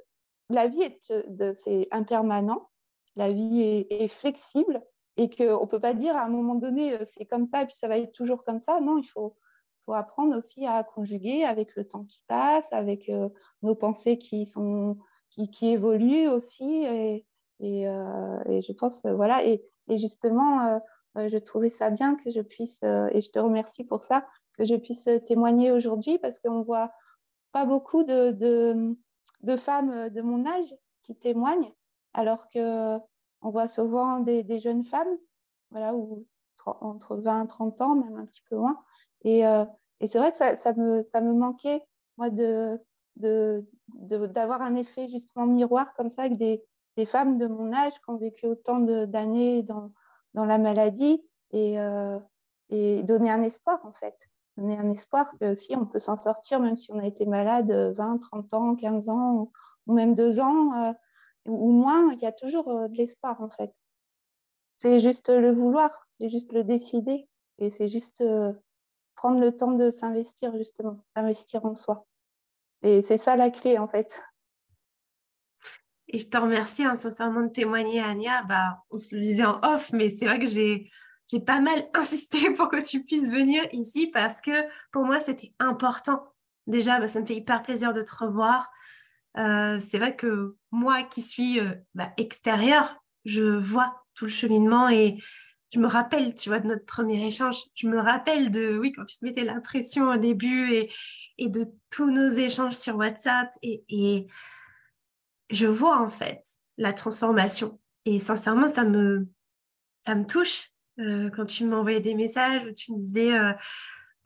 la vie est c'est impermanent, la vie est, flexible et qu'on ne peut pas dire à un moment donné euh, c'est comme ça et puis ça va être toujours comme ça. Non, il faut, faut apprendre aussi à conjuguer avec le temps qui passe, avec nos pensées qui, sont, qui, évoluent aussi. Et, et je pense, voilà, et, justement, je trouvais ça bien que je puisse, et je te remercie pour ça, que je puisse témoigner aujourd'hui parce qu'on voit, pas beaucoup de, de, femmes de mon âge qui témoignent, alors que on voit souvent des, jeunes femmes, voilà, entre 20 et 30 ans, même un petit peu moins. Et, euh, et c'est vrai que ça, me, ça me manquait, moi, de, d'avoir un effet justement miroir comme ça avec des, des, femmes de mon âge qui ont vécu autant d'années dans, dans la maladie et, euh, et donner un espoir, en fait donner un espoir que si on peut s'en sortir, même si on a été malade 20, 30 ans, 15 ans ou, même 2 ans euh, ou moins, il y a toujours euh, de l'espoir en fait. C'est juste le vouloir, c'est juste le décider et c'est juste euh, prendre le temps de s'investir justement, d'investir en soi. Et c'est ça la clé en fait. Et je te remercie hein, sincèrement de témoigner, Ania. Bah, on se le disait en off, mais c'est vrai que j'ai j'ai pas mal insisté pour que tu puisses venir ici parce que pour moi, c'était important. Déjà, bah, ça me fait hyper plaisir de te revoir. Euh, c'est vrai que moi qui suis euh, bah, extérieure, je vois tout le cheminement et je me rappelle, tu vois, de notre premier échange. Je me rappelle de, oui, quand tu te mettais la pression au début et, de tous nos échanges sur WhatsApp. Et, je vois en fait la transformation. Et sincèrement, ça me, ça me touche euh, quand tu m'envoyais des messages où tu me disais euh,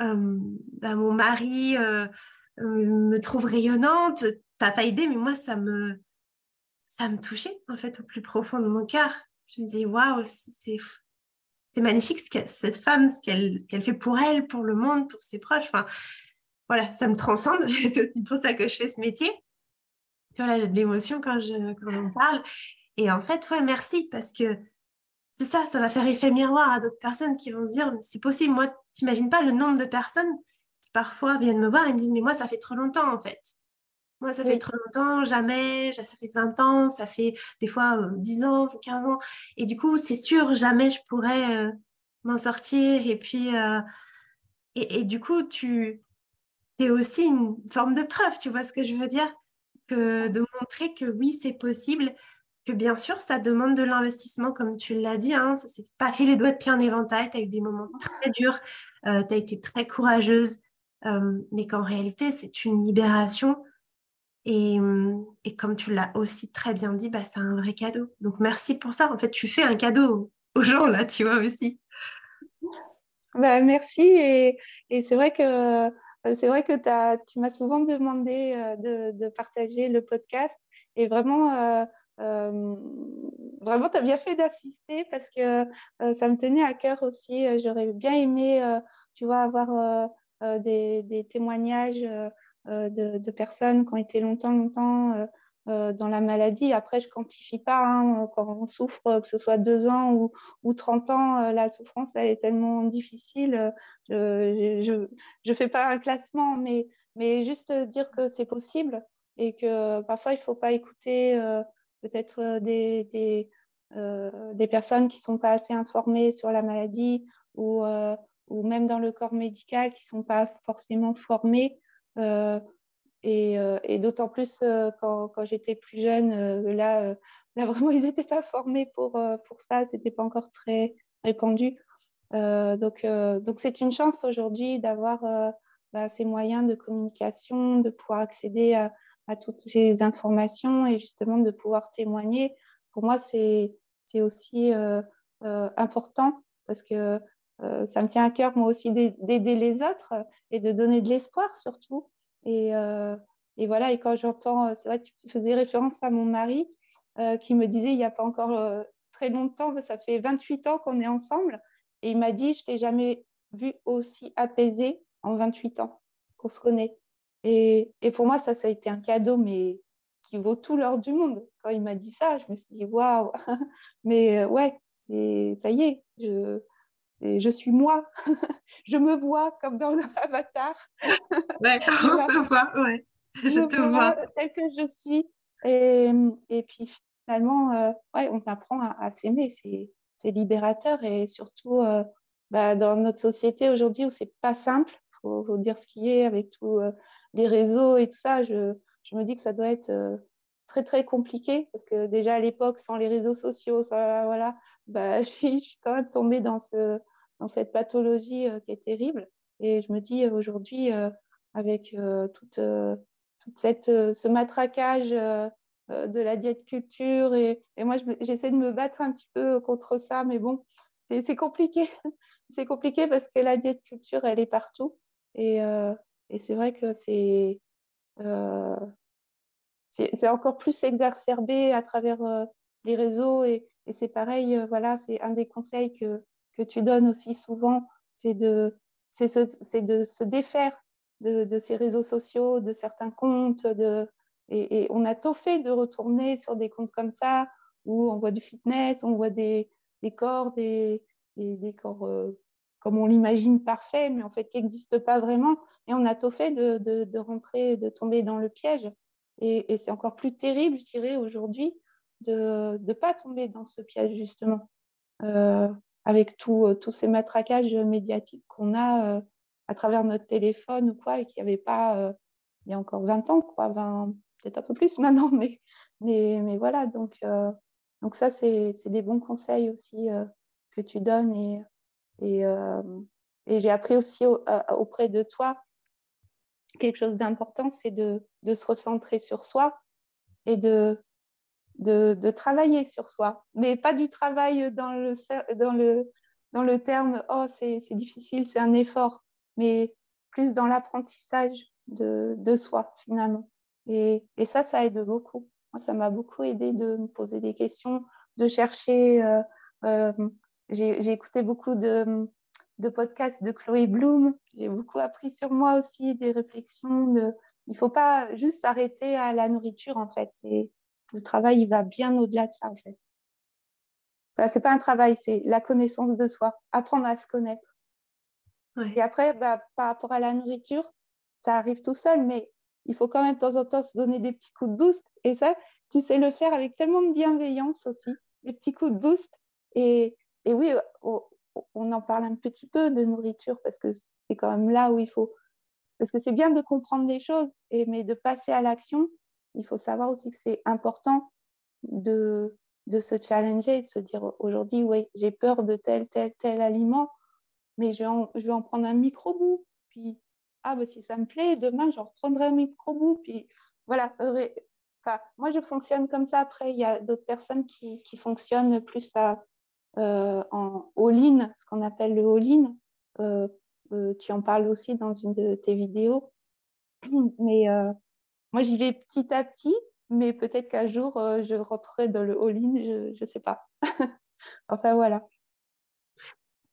euh, bah, mon mari me trouve rayonnante, t'as pas idée, mais moi ça me ça me touchait en fait au plus profond de mon cœur. Je me disais waouh, c'est c'est magnifique ce cette femme, ce qu'elle fait pour elle, pour le monde, pour ses proches. Enfin, voilà, ça me transcende. c'est aussi pour ça que je fais ce métier. Voilà, de l'émotion quand je quand on parle. Et en fait, ouais, merci parce que c'est ça, ça va faire effet miroir à d'autres personnes qui vont se dire, c'est possible, moi, t'imagines pas le nombre de personnes parfois viennent me voir et me disent, mais moi, ça fait trop longtemps en fait. Moi, ça fait trop longtemps, jamais, ça fait 20 ans, ça fait des fois 10 ans, 15 ans. Et du coup, c'est sûr, jamais je pourrais m'en sortir. Et puis, et, du coup, tu es aussi une forme de preuve, tu vois ce que je veux dire? Que De montrer que oui, c'est possible, que bien sûr, ça demande de l'investissement, comme tu l'as dit. Hein, ça s'est pas fait les doigts de pied en éventail, tu as eu des moments très durs, euh, tu as été très courageuse, euh, mais qu'en réalité, c'est une libération. Et, et, comme tu l'as aussi très bien dit, bah, c'est un vrai cadeau. Donc merci pour ça. En fait, tu fais un cadeau aux gens, là, tu vois aussi. Bah, merci. Et, c'est vrai que, euh, c'est vrai que tu m'as souvent demandé euh, de, partager le podcast. Et vraiment, euh, vraiment, tu as bien fait d'assister parce que ça me tenait à cœur aussi. J'aurais bien aimé, tu vois, avoir des, témoignages de, de, personnes qui ont été longtemps, longtemps euh, dans la maladie. Après, je ne quantifie pas hein, quand on souffre, que ce soit deux ans ou, ou 30 ans, euh, la souffrance, elle est tellement difficile. Je ne fais pas un classement, mais, mais juste dire que c'est possible et que parfois, il ne faut pas écouter euh, peut-être des, des, personnes qui ne sont pas assez informées sur la maladie ou, ou même dans le corps médical qui ne sont pas forcément formés. Euh, et, d'autant plus euh, quand, j'étais plus jeune, euh, là, là, vraiment, ils n'étaient pas formés pour, pour ça, ce n'était pas encore très répandu. donc, donc c'est une chance aujourd'hui d'avoir bah, ces moyens de communication, de pouvoir accéder à, toutes ces informations et justement de pouvoir témoigner. Pour moi, c'est aussi important parce que ça me tient à cœur, moi aussi, d'aider les autres et de donner de l'espoir surtout. Et, euh, voilà, et quand j'entends, euh, c'est vrai, tu faisais référence à mon mari euh, qui me disait il n'y a pas encore très longtemps, ça fait 28 ans qu'on est ensemble, et il m'a dit Je t'ai jamais vu aussi apaisé en 28 ans qu'on se connaît. Et, pour moi, ça, ça a été un cadeau, mais qui vaut tout l'or du monde. Quand il m'a dit ça, je me suis dit Waouh Mais ouais, ça y est, je suis moi. je me vois comme dans Avatar. ouais, on se voit, ouais. Je, te vois. Tel que je suis. Et, et puis finalement, euh, ouais, on apprend à, s'aimer. C'est libérateur et surtout euh, bah, dans notre société aujourd'hui où c'est pas simple, il faut, dire ce qui est avec tous euh, les réseaux et tout ça. Je, je, me dis que ça doit être très très compliqué parce que déjà à l'époque, sans les réseaux sociaux, ça, voilà, bah, je, suis, je suis quand même tombée dans ce dans cette pathologie euh, qui est terrible. Et je me dis euh, aujourd'hui, euh, avec toute, toute cette, ce matraquage de la diète culture, et, et moi j'essaie de me battre un petit peu contre ça, mais bon, c'est compliqué. c'est compliqué parce que la diète culture, elle est partout. Et, et c'est vrai que c'est c'est encore plus exacerbé à travers les réseaux et, et c'est pareil, voilà, c'est un des conseils que, que tu donnes aussi souvent, c'est de, ce, de se défaire de, ces réseaux sociaux, de certains comptes. De, et, on a tout fait de retourner sur des comptes comme ça, où on voit du fitness, on voit des, corps, des, des, corps euh, comme on l'imagine parfait, mais en fait qui n'existent pas vraiment. Et on a tout fait de, de, rentrer, de tomber dans le piège. Et, c'est encore plus terrible, je dirais, aujourd'hui, de ne pas tomber dans ce piège, justement. Euh, avec euh, tous ces matraquages médiatiques qu'on a euh, à travers notre téléphone ou quoi, et qu'il n'y avait pas euh, il y a encore 20 ans, quoi, peut-être un peu plus maintenant, mais, mais, voilà, donc, donc ça, c'est des bons conseils aussi que tu donnes, et, et, et j'ai appris aussi auprès de toi quelque chose d'important, c'est de, de se recentrer sur soi et de, de, travailler sur soi, mais pas du travail dans le, dans le, dans le terme oh c'est difficile, c'est un effort, mais plus dans l'apprentissage de, de, soi finalement. Et, et, ça, ça aide beaucoup. Moi, ça m'a beaucoup aidé de me poser des questions, de chercher. Euh, euh, j'ai écouté beaucoup de, de, podcasts de Chloé Bloom. J'ai beaucoup appris sur moi aussi, des réflexions. Il ne faut pas juste s'arrêter à la nourriture, en fait. Le travail, il va bien au-delà de ça, en fait. Enfin, c'est pas un travail, c'est la connaissance de soi, apprendre à se connaître. Et après, bah, par rapport à la nourriture, ça arrive tout seul, mais il faut quand même de temps en temps se donner des petits coups de boost. Et ça, tu sais le faire avec tellement de bienveillance aussi, des petits coups de boost. Et, et oui, on en parle un petit peu de nourriture parce que c'est quand même là où il faut. Parce que c'est bien de comprendre les choses, et, mais de passer à l'action, il faut savoir aussi que c'est important de, de se challenger, de se dire aujourd'hui, oui, j'ai peur de tel, tel, tel aliment, mais je vais en, prendre un micro-bout. Puis, ah, bah, si ça me plaît, demain, j'en reprendrai un micro-bout. Puis, voilà. Moi, je fonctionne comme ça. Après, il y a d'autres personnes qui, fonctionnent plus euh, en all-in, ce qu'on appelle le all-in. Euh, euh, tu en parles aussi dans une de tes vidéos. Mais moi, j'y vais petit à petit, mais peut-être qu'un jour, je rentrerai dans le all-in, je ne sais pas. enfin, voilà.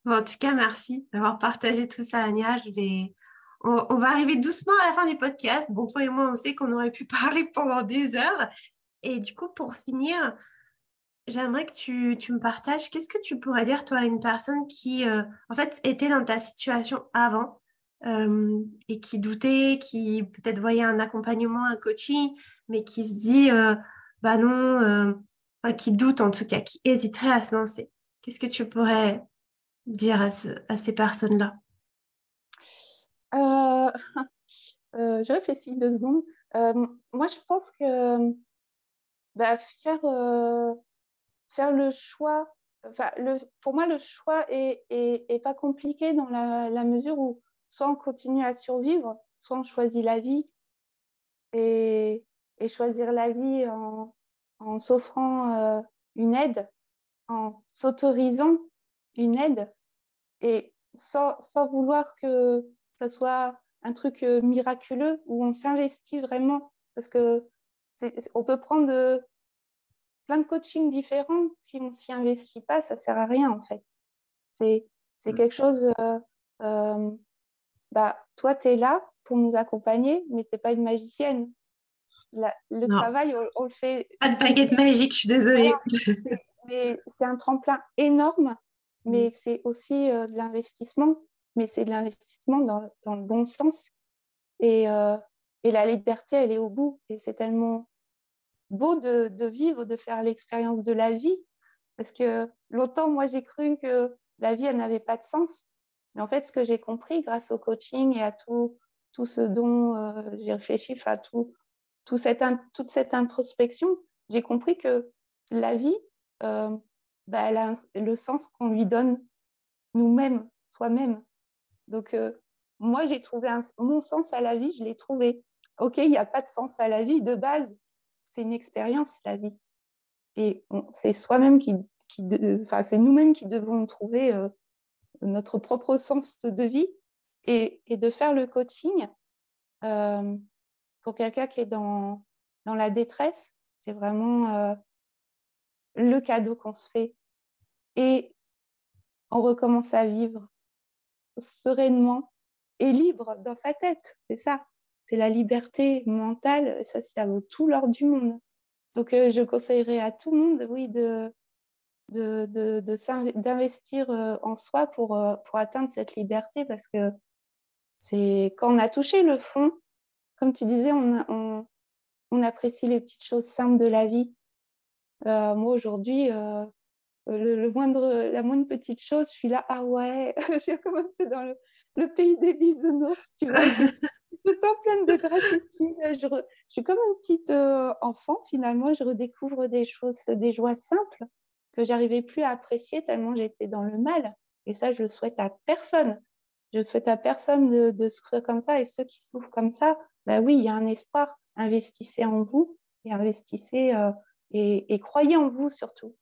en tout cas, merci d'avoir partagé tout ça, vais... on, va arriver doucement à la fin du podcast. Bon, toi et moi, on sait qu'on aurait pu parler pendant des heures. Et du coup, pour finir, J'aimerais que tu, tu, me partages, qu'est-ce que tu pourrais dire, toi, à une personne qui, euh, en fait, était dans ta situation avant? Euh, et qui doutait, qui peut-être voyait un accompagnement, un coaching, mais qui se dit, euh, bah non, qui doute en tout cas, qui hésiterait à se lancer. Qu'est-ce que tu pourrais dire à, ce, à ces personnes-là? Je réfléchis deux secondes. moi, je pense que bah, faire faire le choix. Le, pour moi, le choix est, est, pas compliqué dans la, mesure où soit on continue à survivre, soit on choisit la vie. Et, et choisir la vie en, en s'offrant euh, une aide, en s'autorisant une aide, et sans, sans, vouloir que ce soit un truc euh, miraculeux où on s'investit vraiment. Parce que on peut prendre plein de coachings différents. Si on ne s'y investit pas, ça ne sert à rien en fait. C'est, mm. quelque chose. Euh, euh, bah, toi, tu es là pour nous accompagner, mais tu n'es pas une magicienne. le travail, on, le fait. Pas de baguette magique, je suis désolée. mais c'est un tremplin énorme, mais mm. c'est aussi euh, de l'investissement, mais c'est de l'investissement dans, dans, le bon sens. Et, et la liberté, elle est au bout. Et c'est tellement beau de, vivre, de faire l'expérience de la vie. Parce que longtemps, moi, j'ai cru que la vie, elle n'avait pas de sens. En fait, ce que j'ai compris grâce au coaching et à tout, tout ce dont euh, j'ai réfléchi, enfin, tout, tout cette, toute cette introspection, j'ai compris que la vie, euh, bah, elle a le sens qu'on lui donne nous-mêmes, soi-même. Donc, euh, moi, j'ai trouvé mon sens à la vie, je l'ai trouvé. OK, il n'y a pas de sens à la vie de base, c'est une expérience, la vie. Et c'est soi-même qui, qui enfin, c'est nous-mêmes qui devons trouver notre propre sens de vie et, de faire le coaching euh, pour quelqu'un qui est dans, dans la détresse. C'est vraiment euh, le cadeau qu'on se fait. Et on recommence à vivre sereinement et libre dans sa tête. C'est ça c'est la liberté mentale, ça, ça vaut tout l'or du monde. Donc, euh, je conseillerais à tout le monde, oui, de, d'investir de, euh, en soi pour, euh, pour atteindre cette liberté parce que c'est quand on a touché le fond, comme tu disais, on, on, apprécie les petites choses simples de la vie. moi, aujourd'hui, le, moindre, la moindre petite chose, je suis là, ah ouais, je suis comme un peu dans le, le pays des bisounours, tu vois tout le temps pleine de gratitude. Je, suis comme un petit euh, enfant finalement. Je redécouvre des choses, des joies simples que j'arrivais plus à apprécier tellement j'étais dans le mal. Et ça, je le souhaite à personne. Je souhaite à personne de, souffrir comme ça. Et ceux qui souffrent comme ça, ben oui, il y a un espoir. Investissez en vous et investissez euh, et, et, croyez en vous surtout.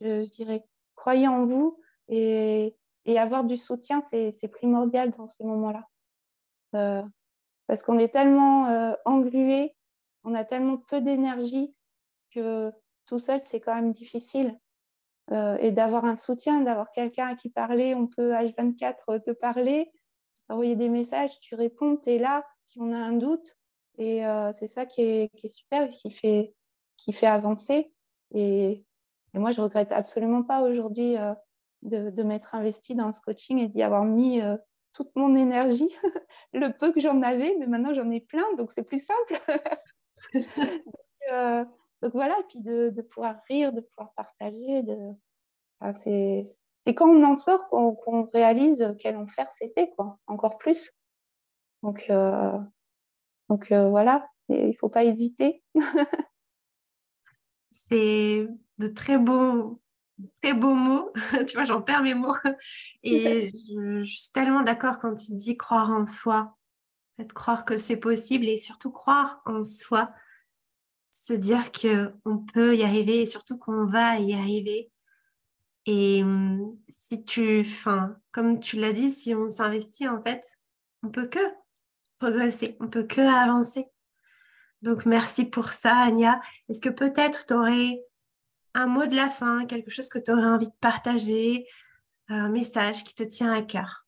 Je, dirais, croyez en vous et, et avoir du soutien, c'est primordial dans ces moments-là. Euh, parce qu'on est tellement euh, englué, on a tellement peu d'énergie que tout seul, c'est quand même difficile. Euh, et d'avoir un soutien, d'avoir quelqu'un à qui parler, on peut H24 te parler, envoyer des messages, tu réponds, tu es là si on a un doute. Et euh, c'est ça qui est, super, qui fait, qui fait avancer. Et, moi, je regrette absolument pas aujourd'hui de, m'être investie dans ce coaching et d'y avoir mis toute mon énergie, le peu que j'en avais, mais maintenant j'en ai plein, donc c'est plus simple. Euh, donc, voilà, et puis de, pouvoir rire, de pouvoir partager. De... c'est quand on en sort qu'on réalise quel enfer c'était, quoi, encore plus. Donc, euh, donc euh, voilà, il ne faut pas hésiter. c'est de très beaux, très beaux mots. tu vois, j'en perds mes mots. Et je, suis tellement d'accord quand tu dis croire en soi. En croire que c'est possible et surtout croire en soi. Se dire qu'on peut y arriver et surtout qu'on va y arriver. Et hum, si tu, enfin, comme tu l'as dit, si on s'investit, en fait, on peut que progresser, on peut que avancer. Donc merci pour ça, Anya. Est-ce que peut-être tu aurais un mot de la fin, quelque chose que tu aurais envie de partager, un message qui te tient à cœur?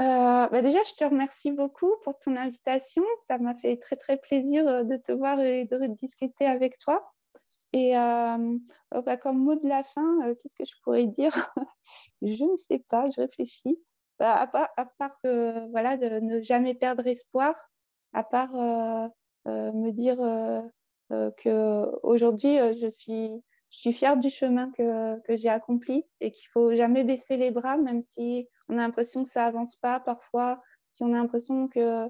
Euh, bah déjà, je te remercie beaucoup pour ton invitation. Ça m'a fait très très plaisir euh, de te voir et de discuter avec toi. Et euh, oh, bah, comme mot de la fin, qu'est-ce que je pourrais dire? Je ne sais pas, je réfléchis. Bah, à, part, voilà, de ne jamais perdre espoir, à part me dire que aujourd'hui je suis, je suis fière du chemin que, que j'ai accompli et qu'il faut jamais baisser les bras, même si on a l'impression que ça avance pas parfois, si on a l'impression que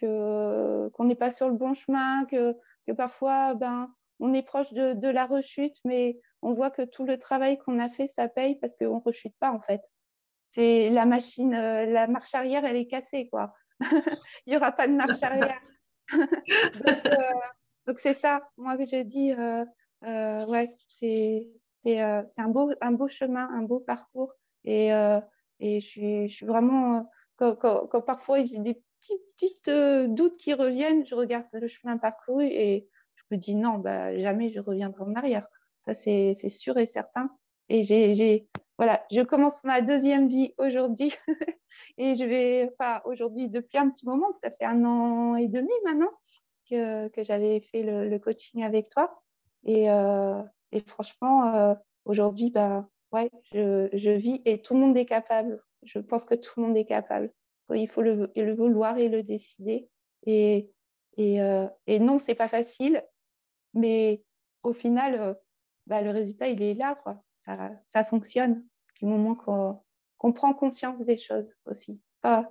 qu'on n'est pas sur le bon chemin, que, que parfois ben, on est proche de, de, la rechute, mais on voit que tout le travail qu'on a fait, ça paye parce qu'on ne rechute pas en fait c'est la machine, euh, la marche arrière, elle est cassée, quoi. Il n'y aura pas de marche arrière. Euh, donc, c'est ça, moi que je dis, euh, c'est un, beau, un beau chemin, un beau parcours. Et, et je, suis, vraiment, quand, quand, parfois j'ai des petits, petits doutes qui reviennent, je regarde le chemin parcouru et je me dis non, bah, jamais je reviendrai en arrière. Ça, c'est sûr et certain. Et j'ai voilà, je commence ma deuxième vie aujourd'hui et je vais, enfin aujourd'hui depuis un petit moment, ça fait un an et demi maintenant que, j'avais fait le, coaching avec toi et, euh, franchement euh, aujourd'hui, bah ouais, je, je, vis et tout le monde est capable. Je pense que tout le monde est capable. Il faut le, le vouloir et le décider et, et, euh, et non, c'est pas facile, mais au final, bah, le résultat il est là quoi. Ça, ça fonctionne du moment qu'on prend conscience des choses aussi. Pas,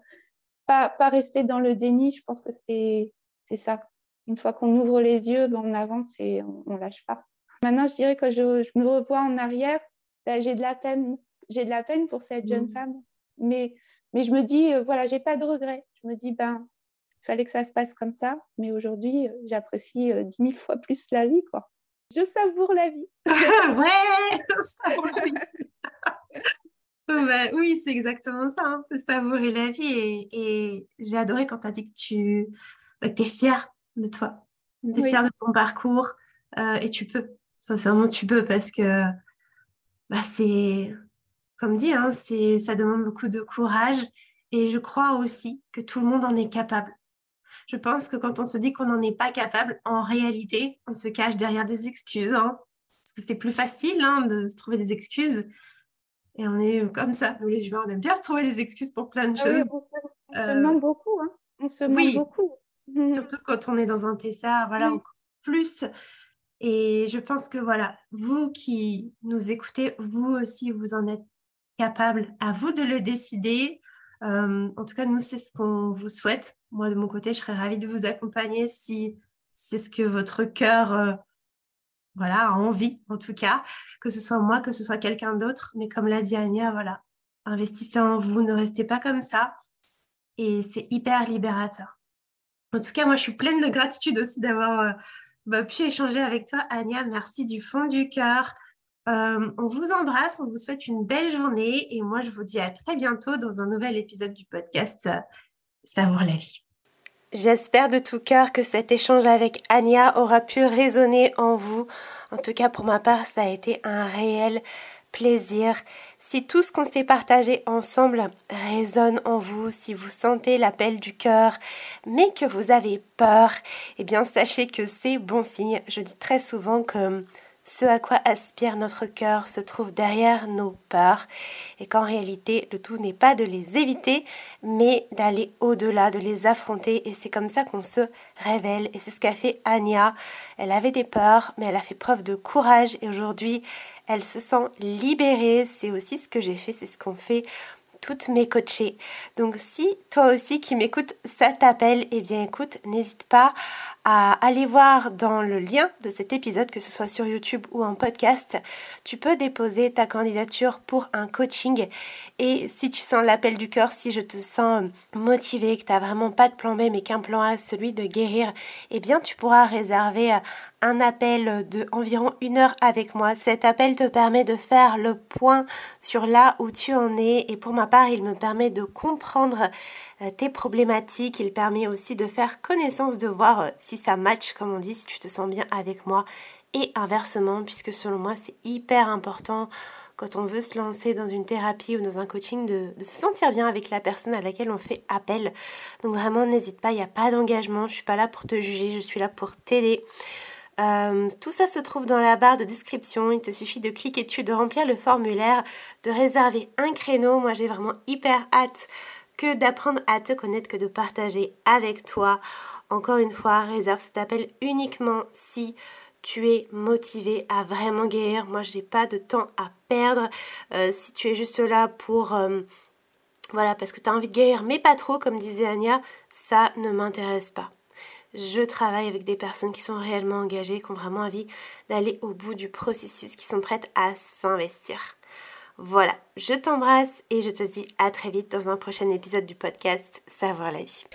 pas, pas, rester dans le déni, je pense que c'est ça. Une fois qu'on ouvre les yeux, ben on avance et on, ne lâche pas. Maintenant, je dirais que je, je me revois en arrière, ben, j'ai de la peine, j'ai de la peine pour cette jeune mmh. femme, mais, mais je me dis, euh, voilà, j'ai pas de regrets. Je me dis, ben, il fallait que ça se passe comme ça, mais aujourd'hui, euh, j'apprécie euh, dix mille fois plus la vie, quoi. Je savoure la vie. ouais, je savoure la vie. Bah oui, c'est exactement ça. Hein. C'est savourer la vie. Et, j'ai adoré quand tu as dit que tu bah, es fière de toi. Tu es fière de ton parcours. Euh, et tu peux. Sincèrement, tu peux parce que bah, c'est, comme dit, hein, ça demande beaucoup de courage. Et je crois aussi que tout le monde en est capable. Je pense que quand on se dit qu'on n'en est pas capable, en réalité, on se cache derrière des excuses. Hein. parce que c'est plus facile de se trouver des excuses. Et on est comme ça, nous les humains, on aime bien se trouver des excuses pour plein de ah choses. on, se ment beaucoup, hein. on se ment beaucoup. Surtout quand on est dans un TSA, voilà, encore plus. Et je pense que voilà, vous qui nous écoutez, vous aussi, vous en êtes capable. À vous de le décider. Euh, en tout cas, nous, c'est ce qu'on vous souhaite. Moi, de mon côté, je serais ravie de vous accompagner si c'est ce que votre cœur euh, voilà, envie en tout cas, que ce soit moi, que ce soit quelqu'un d'autre. Mais comme l'a dit Anya, voilà, investissez en vous, ne restez pas comme ça. Et c'est hyper libérateur. En tout cas, moi, je suis pleine de gratitude aussi d'avoir euh, bah, pu échanger avec toi, Anya. Merci du fond du cœur. Euh, on vous embrasse, on vous souhaite une belle journée et moi, je vous dis à très bientôt dans un nouvel épisode du podcast euh, Savoir la vie. J'espère de tout cœur que cet échange avec Anya aura pu résonner en vous. En tout cas, pour ma part, ça a été un réel plaisir. Si tout ce qu'on s'est partagé ensemble résonne en vous, si vous sentez l'appel du cœur, mais que vous avez peur, eh bien, sachez que c'est bon signe. Je dis très souvent que ce à quoi aspire notre cœur se trouve derrière nos peurs et qu'en réalité le tout n'est pas de les éviter mais d'aller au-delà, de les affronter et c'est comme ça qu'on se révèle et c'est ce qu'a fait Anya. Elle avait des peurs mais elle a fait preuve de courage et aujourd'hui elle se sent libérée. C'est aussi ce que j'ai fait, c'est ce qu'on fait toutes mes coachées. Donc si toi aussi qui m'écoutes, ça t'appelle, eh bien écoute, n'hésite pas à aller voir dans le lien de cet épisode, que ce soit sur YouTube ou en podcast. Tu peux déposer ta candidature pour un coaching. Et si tu sens l'appel du cœur, si je te sens motivé, que tu n'as vraiment pas de plan B mais qu'un plan A, celui de guérir, eh bien tu pourras réserver un appel de environ une heure avec moi. Cet appel te permet de faire le point sur là où tu en es et pour ma part, il me permet de comprendre tes problématiques. Il permet aussi de faire connaissance, de voir euh, si ça match, comme on dit, si tu te sens bien avec moi et inversement, puisque selon moi, c'est hyper important quand on veut se lancer dans une thérapie ou dans un coaching de, se sentir bien avec la personne à laquelle on fait appel. Donc vraiment, n'hésite pas, il n'y a pas d'engagement, je suis pas là pour te juger, je suis là pour t'aider. Euh, tout ça se trouve dans la barre de description. Il te suffit de cliquer dessus, de remplir le formulaire, de réserver un créneau. Moi, j'ai vraiment hyper hâte que d'apprendre à te connaître, que de partager avec toi. Encore une fois, réserve cet appel uniquement si tu es motivé à vraiment guérir. Moi, j'ai pas de temps à perdre. Euh, si tu es juste là pour euh, voilà, parce que tu as envie de guérir, mais pas trop, comme disait Anya, ça ne m'intéresse pas je travaille avec des personnes qui sont réellement engagées, qui ont vraiment envie d'aller au bout du processus, qui sont prêtes à s'investir. Voilà, je t'embrasse et je te dis à très vite dans un prochain épisode du podcast Savoir la vie.